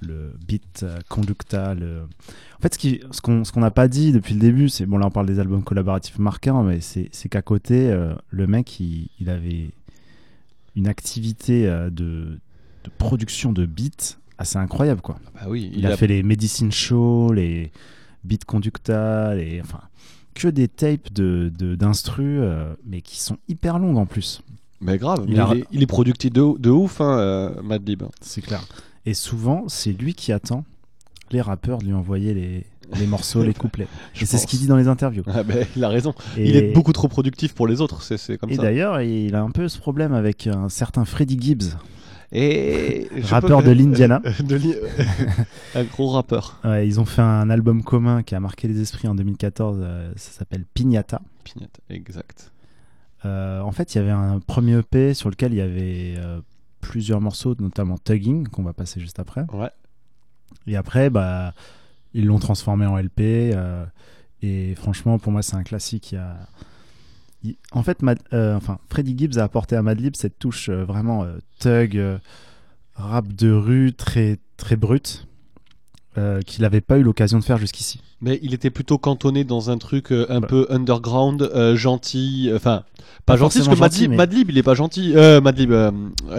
le beat euh, conducta. Le... En fait, ce qu'on n'a pas dit depuis le début, c'est bon là on parle des albums collaboratifs marquants, mais c'est qu'à côté, euh, le mec il, il avait une activité de, de production de beats assez incroyable quoi. Bah oui, il, il a, a- fait les Medicine Show, les beat conducta, les enfin que des tapes de de- d'instru, euh, mais qui sont hyper longues en plus. Mais grave, Il a- est, il est productif de, de ouf, hein, euh, Madlib. C'est clair. Et souvent, c'est lui qui attend les rappeurs de lui envoyer les, les morceaux, les couplets. Je Et c'est ce qu'il dit dans les interviews. Ah ben, il a raison. Et- Il est beaucoup trop productif pour les autres, c'est comme Et ça. d'ailleurs, il a un peu ce problème avec un certain Freddie Gibbs. Et je rappeur peux- de l'Indiana. De l'I- un gros rappeur. Ouais, ils ont fait un album commun qui a marqué les esprits en 2014. euh, ça s'appelle Pignata. Pignata, exact. Euh, en fait, il y avait un premier EP sur lequel il y avait euh, plusieurs morceaux, notamment Tugging, qu'on va passer juste après. Ouais. Et après, bah, ils l'ont transformé en LP. euh, et franchement, pour moi, c'est un classique. Il y a... En fait, Mad- euh, enfin, Freddie Gibbs a apporté à Madlib cette touche euh, vraiment euh, thug, rap de rue, très, très brut, euh, qu'il n'avait pas eu l'occasion de faire jusqu'ici. Mais il était plutôt cantonné dans un truc euh, un Bah. peu underground, euh, gentil. euh, Enfin, pas, Pas gentil parce que gentil, Madlib, mais- Madlib, il est pas gentil. Euh, Madlib, euh,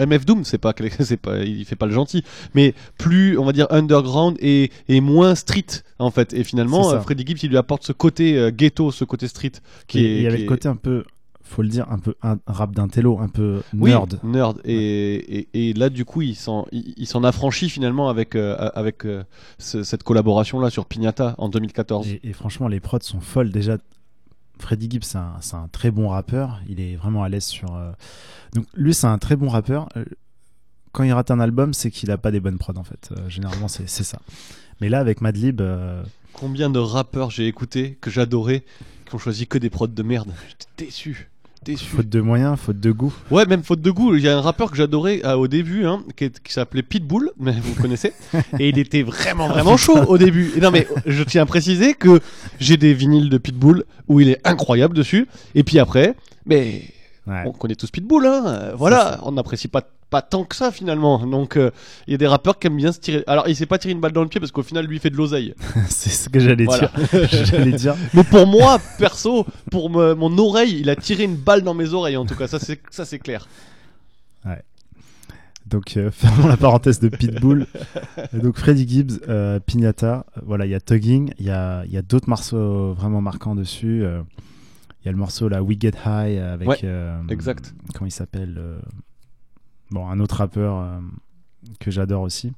MF Doom, c'est pas, c'est pas, il fait pas le gentil. Mais plus, on va dire, underground et, et moins street, en fait. Et finalement, Freddie Gibbs, il lui apporte ce côté euh, ghetto, ce côté street. Qui Et est, il y avait le côté un peu, faut le dire, un peu un rap d'intello, un peu Oui, nerd. nerd. Et, et, et là, du coup, il s'en, il, il s'en affranchit finalement avec, euh, avec euh, ce- cette collaboration-là sur Pignata en 2014. Et, et franchement, les prods sont folles. Déjà, Freddie Gibbs, c'est un, c'est un très bon rappeur. Il est vraiment à l'aise sur. euh, Donc, lui, c'est un très bon rappeur. Quand il rate un album, c'est qu'il a pas des bonnes prods, en fait. Généralement, c'est c'est ça. Mais là, avec Madlib, Combien de rappeurs j'ai écouté que j'adorais qui ont choisi que des prods de merde J'étais déçu. Déçu. faute de moyens, faute de goût. Ouais, même faute de goût. Il y a un rappeur que j'adorais euh, au début, hein, qui, est- qui s'appelait Pitbull, mais vous connaissez. et il était vraiment, vraiment chaud au début. Et non, mais je tiens à préciser que j'ai des vinyles de Pitbull où il est incroyable dessus. Et puis après, mais Ouais. on connaît tous Pitbull, hein. euh, voilà, on n'apprécie pas, pas tant que ça finalement. Donc euh, il y a des rappeurs qui aiment bien se tirer. Alors il s'est pas tiré une balle dans le pied parce qu'au final lui il fait de l'oseille. c'est ce que j'allais Voilà. dire. j'allais dire. Mais pour moi, perso, pour me- mon oreille, il a tiré une balle dans mes oreilles en tout cas, ça c'est ça c'est clair. Donc, euh, fermons la parenthèse de Pitbull. Donc, Freddie Gibbs, euh, Pignata, euh, voilà, il y a Tugging, il y a, il y a d'autres morceaux vraiment marquants dessus. euh, Il y a le morceau là, We Get High avec. Ouais, exact. Comment il s'appelle Bon, un autre rappeur euh, que j'adore aussi,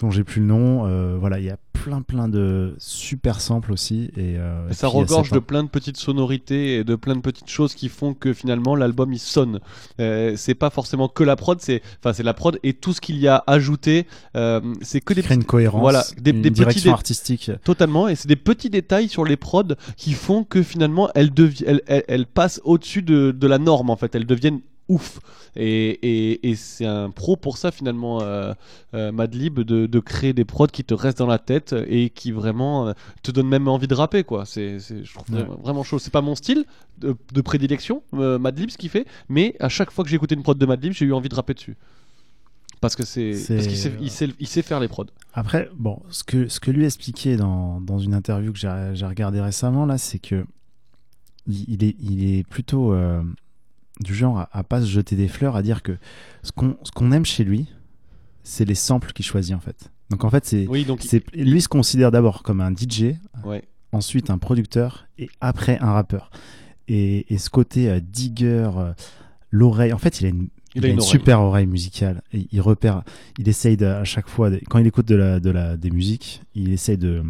dont j'ai plus le nom. euh, voilà, il y a plein, plein de super samples aussi. Et, euh, Et ça puis, regorge de plein de petites sonorités et de plein de petites choses qui font que finalement l'album il sonne. C'est pas forcément que la prod, c'est enfin c'est la prod et tout ce qu'il y a ajouté. c'est que des crée une cohérence, voilà, des, une des direction artistique. Totalement, et c'est des petits détails sur les prods qui font que finalement elles, devi- elles, elles- elles passent au-dessus de, de la norme en fait, elles deviennent ouf. Et, et- et c'est un pro pour ça finalement, euh, euh, Madlib, de, de créer des prods qui te restent dans la tête et qui vraiment euh, te donnent même envie de rapper quoi. C'est, je trouve Ouais. vraiment, vraiment chaud. C'est pas mon style de, de prédilection, Madlib ce qu'il fait, mais à chaque fois que j'ai écouté une prod de Madlib, j'ai eu envie de rapper dessus. Parce que c'est, parce qu'il sait, il sait, il sait faire les prods. Après, bon, ce que, ce que lui expliquait dans, dans une interview que j'ai j'ai regardé récemment, là, c'est que il, il est, il est plutôt du genre à, à pas se jeter des fleurs, à dire que ce qu'on aime chez lui, c'est les samples qu'il choisit en fait. Donc en fait, c'est, Oui, lui se considère d'abord comme un DJ, Ouais. ensuite un producteur et après un rappeur. Et, et ce côté euh, digger, euh, l'oreille, en fait, il a une, Il a une oreille. super oreille musicale. Et il repère, il essaye de- à chaque fois, de- quand il écoute de la, de la, des musiques, il essaye de,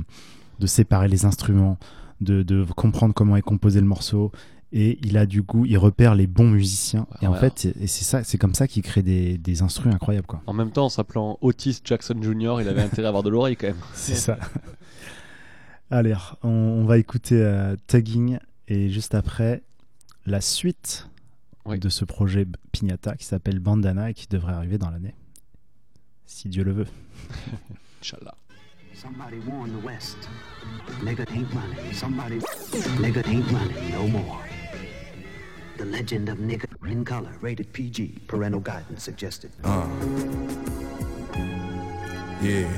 de séparer les instruments, de, de comprendre comment est composé le morceau. Et il a du goût, il repère les bons musiciens. Et en fait, c'est- et c'est ça, c'est comme ça qu'il crée des, des instruments incroyables, quoi. En même temps, en s'appelant Otis Jackson Jr., il avait intérêt à avoir de l'oreille quand même. C'est ça. Allez, on, on va écouter euh, Tugging et juste après la suite de ce projet Pignata qui s'appelle Bandana et qui devrait arriver dans l'année. Si Dieu le veut. Inch'Allah. Somebody warn the West. Nigga ain't running. Somebody. Nigga ain't running no more. The legend of nigga in color, rated PG. Parental guidance suggested. Uh. Yeah.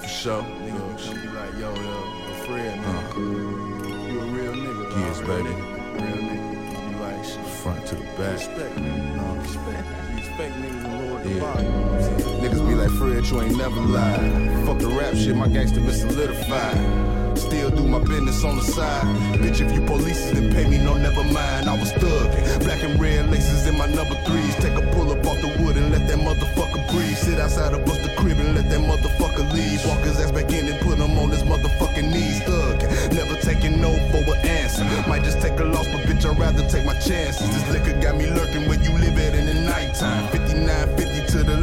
For sure. Niggas gonna be like, yo, yo, yo, Fred, man. You a real nigga. Yes, baby. Real nigga. You like shit. Front to the back. Respect, man. No, respect. You respect niggas and lower the bar. You know what I'm saying? Niggas be like, Fred, you ain't never lied. Fuck the rap shit, my gangster been solidified. Still do my business on the side. Bitch, if you police then pay me, no, never mind. I was thugging. Black and red laces in my number threes. Take a pull up off the wood and let that motherfucker breathe. Sit outside of bust the crib and let that motherfucker leave. Walk his ass back in and put him on his motherfucking knees. Thugging. Never taking no for an answer. Might just take a loss, but bitch, I'd rather take my chances. This liquor got me lurking where you live at in the nighttime. 5950 to the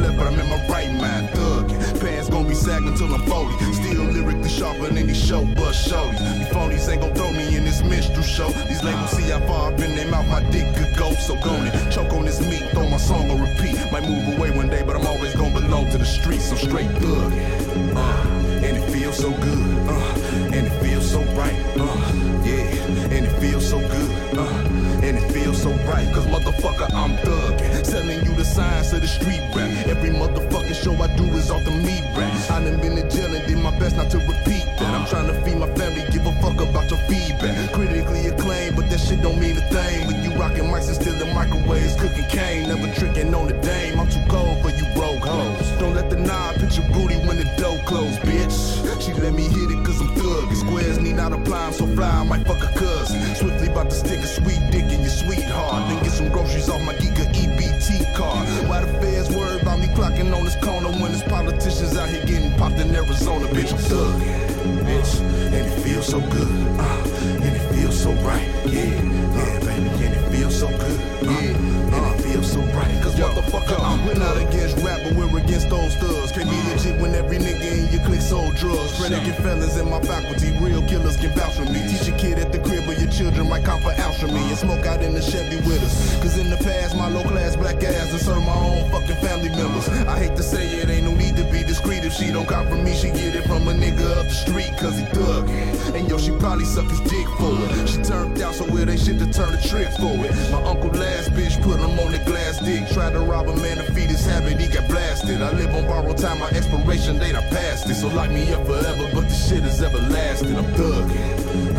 sagging till I'm 40. Still lyrically sharper than any show bus shorties. These phonies ain't gon' throw me in this minstrel show. These labels see how far I've been their mouth, my dick could go. So go it. Choke on this meat, throw my song on repeat. Might move away one day, but I'm always gonna belong to the streets. So straight thug. Uh, and it feels so good. Uh, and it feels so right. Uh, yeah, and it feels so good. Uh, and it feels so right. Cause motherfucker, I'm thuggin'. Science of the street rap. Every motherfucking show I do is off the meat rap. I done been in jail and did my best not to repeat that. I'm trying to feed my family, give a fuck about your feedback. Critically acclaimed, but that shit don't mean a thing. When you rockin' mics and still in microwaves, cooking cane, never tricking on the dame. I'm too cold for you broke hoes. Don't let the knob put your booty when the door close, bitch. She let me hit it cause I'm thug. Squares need not apply, I'm so fly, I might fuck a cousin. Swiftly about to stick a sweet dick in your sweetheart. Then get some groceries off my Giga EBT card. Why the feds worry about me clocking on this corner when there's politicians out here getting popped in Arizona, bitch. I'm thug, bitch. And it feels so good, uh, and it feels so right, yeah, yeah, baby. And it feels so good, uh, feels so right. Cause motherfucker, I'm we're not against rap, but we're against those thugs. Can't be mm. legit when every nigga in your clique sold drugs. Predicate fellas in my faculty, real killers can vouch for me. Teach a kid at the crib or your children might come for ounce from me and uh. smoke out in the Chevy with us. Cause in the past, my low class black ass and serve my own fucking family members. Uh. I hate to say it, ain't If she don't cop from me, she get it from a nigga up the street, cause he thug. And yo, she probably suck his dick for it. She turned out, so it ain't shit to turn the trick for it. My uncle last bitch put him on the glass dick. Tried to rob a man to feed his habit, he got blasted. I live on borrowed time, my expiration date, I passed it. So lock me up forever, but the shit is everlasting. I'm thugging.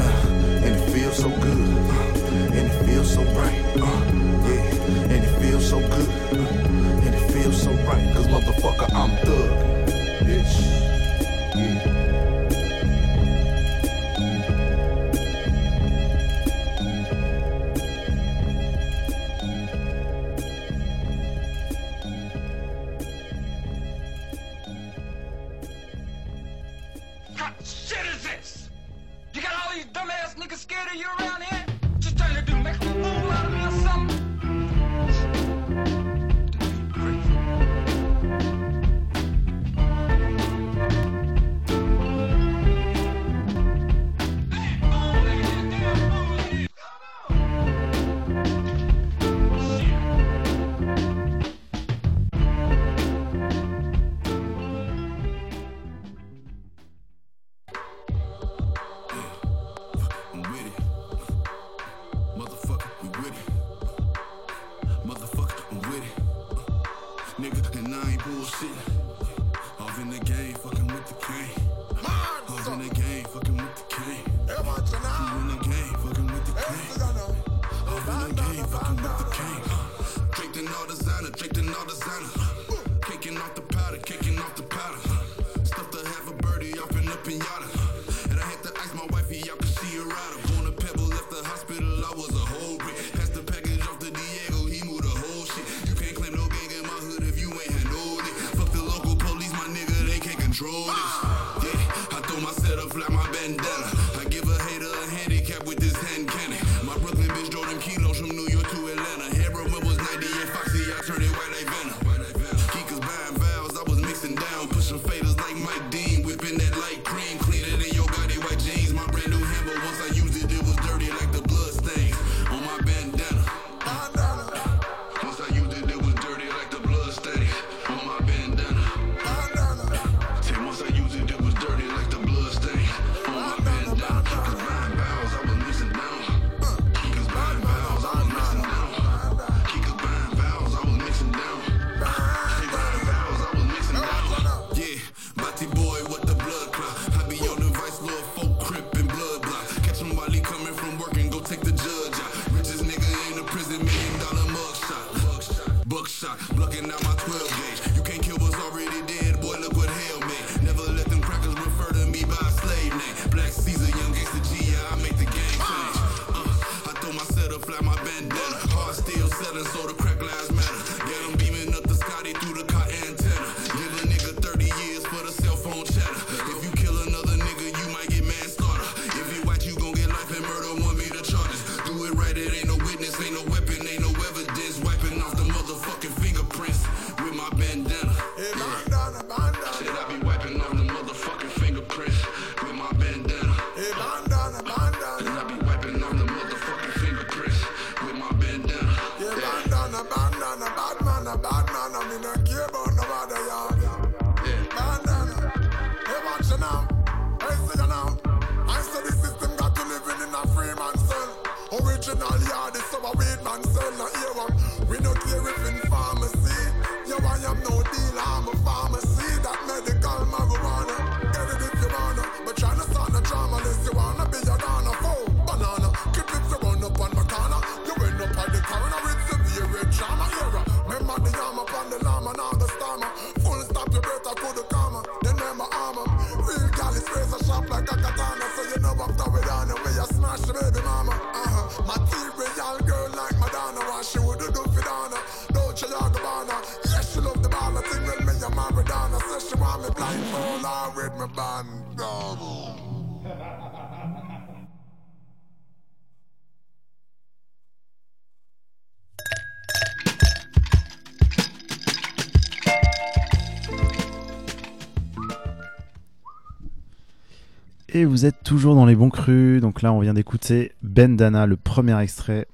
Vous êtes toujours dans les bons crus. Donc là, on vient d'écouter Bandana, le premier extrait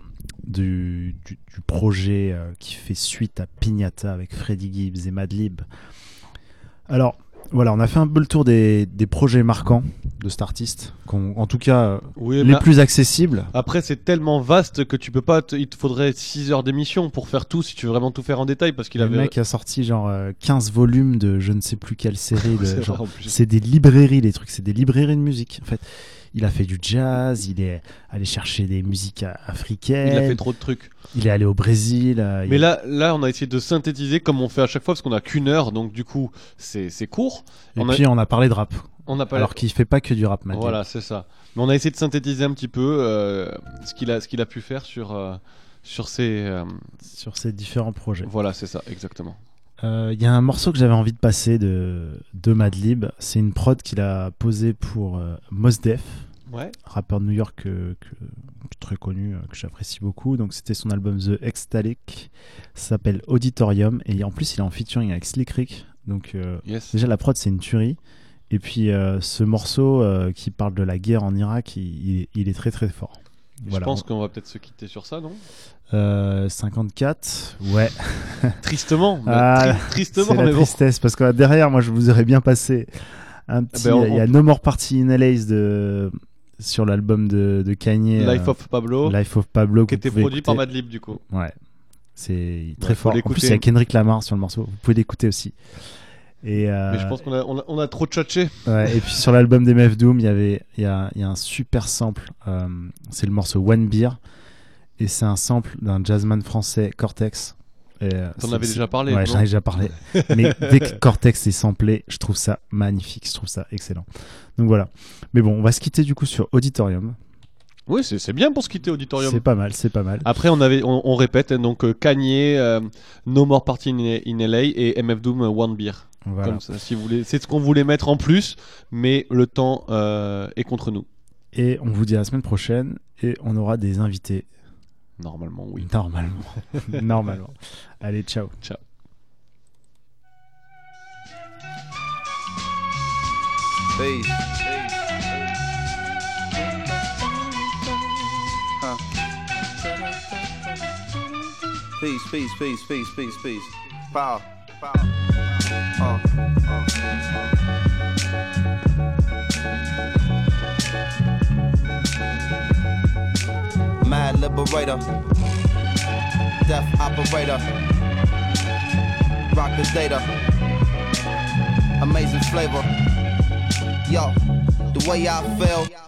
du, projet euh, qui fait suite à Pignata avec Freddie Gibbs et Madlib. Alors, voilà, on a fait un peu le tour des, des projets marquants de cet artiste, en tout cas euh, Oui, les plus accessibles. Après, c'est tellement vaste que tu peux pas. te- Il te faudrait 6 heures d'émission pour faire tout si tu veux vraiment tout faire en détail parce qu'il Le avait. mec a sorti genre euh, 15 volumes de je ne sais plus quelle série. de-. C'est des librairies, les trucs, c'est des librairies de musique. En fait, il a fait du jazz, il est allé chercher des musiques a- africaines. Il a fait trop de trucs. Il est allé au Brésil. euh, Mais il- là, là, on a essayé de synthétiser comme on fait à chaque fois parce qu'on a qu'une heure, donc du coup, c'est court. Et on a- puis on a parlé de rap. On a pas- Alors qu'il fait pas que du rap, Madlib. Voilà, c'est ça. Mais on a essayé de synthétiser un petit peu euh, ce qu'il a, ce qu'il a pu faire sur, euh, sur ses. sur ses différents projets. Voilà, c'est ça, exactement. Euh, Il y a un morceau que j'avais envie de passer de, de Madlib. C'est une prod qu'il a posée pour euh, Mos Def, Ouais. rappeur de New York euh, que, que- très connu, euh, que j'apprécie beaucoup. Donc c'était son album The Ecstatic, ça s'appelle Auditorium. Et en plus, il est en featuring avec Slick Rick. Donc euh, Yes. déjà, la prod, c'est une tuerie. Et puis euh, ce morceau euh, qui parle de la guerre en Irak, il, il- est très très fort. Je pense qu'on va peut-être se quitter sur ça, non? Euh, 54, ouais. Tristement, mais Ah, tri- tristement, C'est la mais bon. tristesse, parce que derrière, moi, je vous aurais bien passé un petit. ben, on- il y a No More Party in LA de sur l'album de, de Kanye. Life euh, of Pablo. Life of Pablo. Qui était produit par écouter. Madlib, du coup. Ouais. C'est très fort. En plus, il y a Kendrick Lamar sur le morceau. Vous pouvez l'écouter aussi. Et, euh, Mais je pense qu'on a, on a, on a trop tchatché. Ouais, et puis sur l'album d'MF Doom, il y avait il y a, il y a un super sample. euh, c'est le morceau One Beer et c'est un sample d'un jazzman français Cortex T'en c'est- avais déjà parlé, Ouais, j'en ai déjà parlé. Mais dès que Cortex est samplé, je trouve ça magnifique, je trouve ça excellent. Donc voilà. Mais bon, on va se quitter du coup sur Auditorium. Oui, c'est bien pour se quitter Auditorium. C'est pas mal, c'est pas mal. Après, on, avait, on, on répète, hein, donc euh, Kanye, euh, No More Party in, in LA et MF Doom euh, One Beer. Voilà. Comme ça, si vous voulez. C'est ce qu'on voulait mettre en plus, mais le temps euh, est contre nous. Et on vous dit à la semaine prochaine et on aura des invités. Normalement, oui. Normalement. Normalement. Allez, ciao. Ciao. Peace. Huh. Peace, peace, peace, peace, peace, peace. Power. Power. Liberator. Death operator. Rock the data. Amazing flavor. Yo, the way I feel.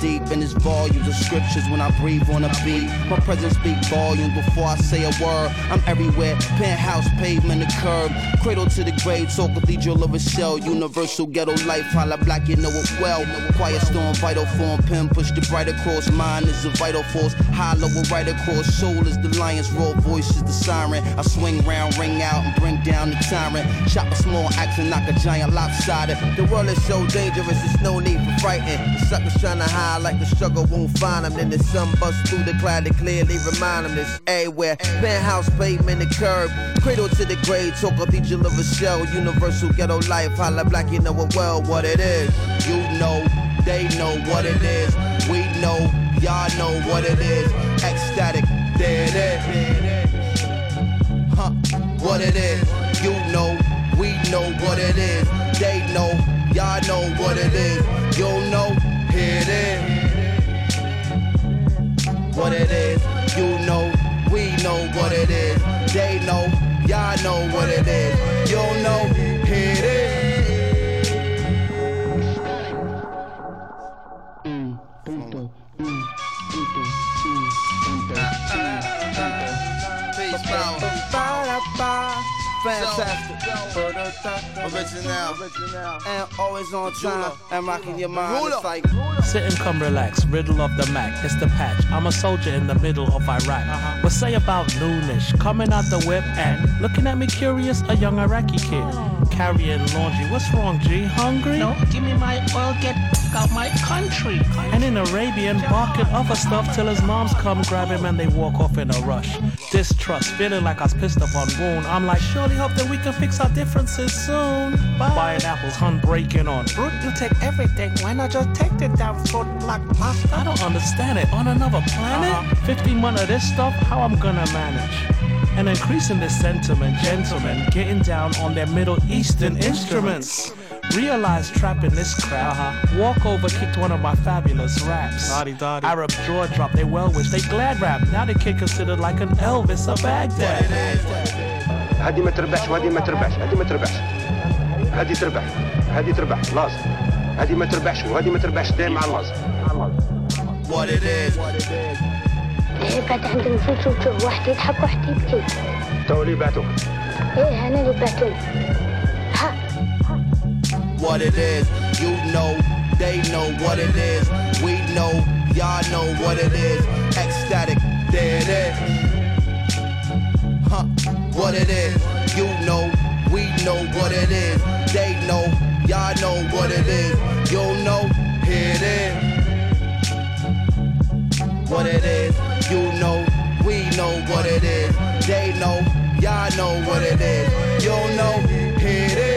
deep in its volumes of scriptures when I breathe on a beat. My presence speak volumes before I say a word. I'm everywhere, penthouse, pavement, the curb. Cradle to the grave, so cathedral of a shell. Universal ghetto life, holla black, you know it well. Quiet storm, vital form, pen push the bright across. Mind is a vital force, hollow right across. Soul is the lion's roar, voice is the siren. I swing round, ring out, and bring down the tyrant. Chop a small axe and knock a giant lopsided. The world is so dangerous, there's no need for frightened. The suckers trying to hide like the struggle won't find them. Then the sun busts through the cloud to clearly remind them this everywhere. Penthouse, pavement, the curb. Cradle to the grave, talk cathedral of a shell. Universal ghetto life, holla black, you know it well what it is. You know, they know what it is. We know, y'all know what it is. Ecstatic, there it is. Huh, what it is. You know, we know what it is. They know, y'all know what it is. You know, here it is. What it is, you know, we know what it is. They know, y'all know what it is. You know, Fantastic. Original. And always on time. And rocking your mind. It's like. Sit and come relax, riddle of the Mac, it's the patch. I'm a soldier in the middle of Iraq. What say about noonish? Coming out the whip and looking at me curious, a young Iraqi kid. Carrying laundry, what's wrong, G? Hungry? No, give me my oil, get out my country. And in Arabian, barking other stuff till his moms come grab him and they walk off in a rush. Distrust, feeling like I was pissed up on wound. I'm like, surely hope that we can fix our differences soon. Buying apples, hun breaking on. Brute, you take everything, why not just take the damn foot like pasta? I don't understand it. On another planet? Uh-huh. 15 months of this stuff, how I'm gonna manage? And increasing this sentiment, gentlemen, getting down on their Middle Eastern instruments. Realize trapping this crowd. Walk over, kicked one of my fabulous raps. Arab jaw drop, they well wish, they glad rap. Now the kid considered like an Elvis of Baghdad. هذه ما تربحش وهذه ما تربحش هذه ما تربحش هذه تربح هذه تربح لازم هذه ما تربحش وهذه ما تربحش دايما مع اللازم What it is. قاعد عند نفوت وتشوف واحد يضحك واحد يبكي تو اللي بعتوك ايه انا اللي بعتوني ها What it is. You know, they know what it is. We know, y'all know what it is. Ecstatic, there it is. Huh, what it is. You know, we know what it is. They know, y'all know what it is. You know, here it is. What it is. You know, we know what it is. They know, y'all know what it is. You know, here it is.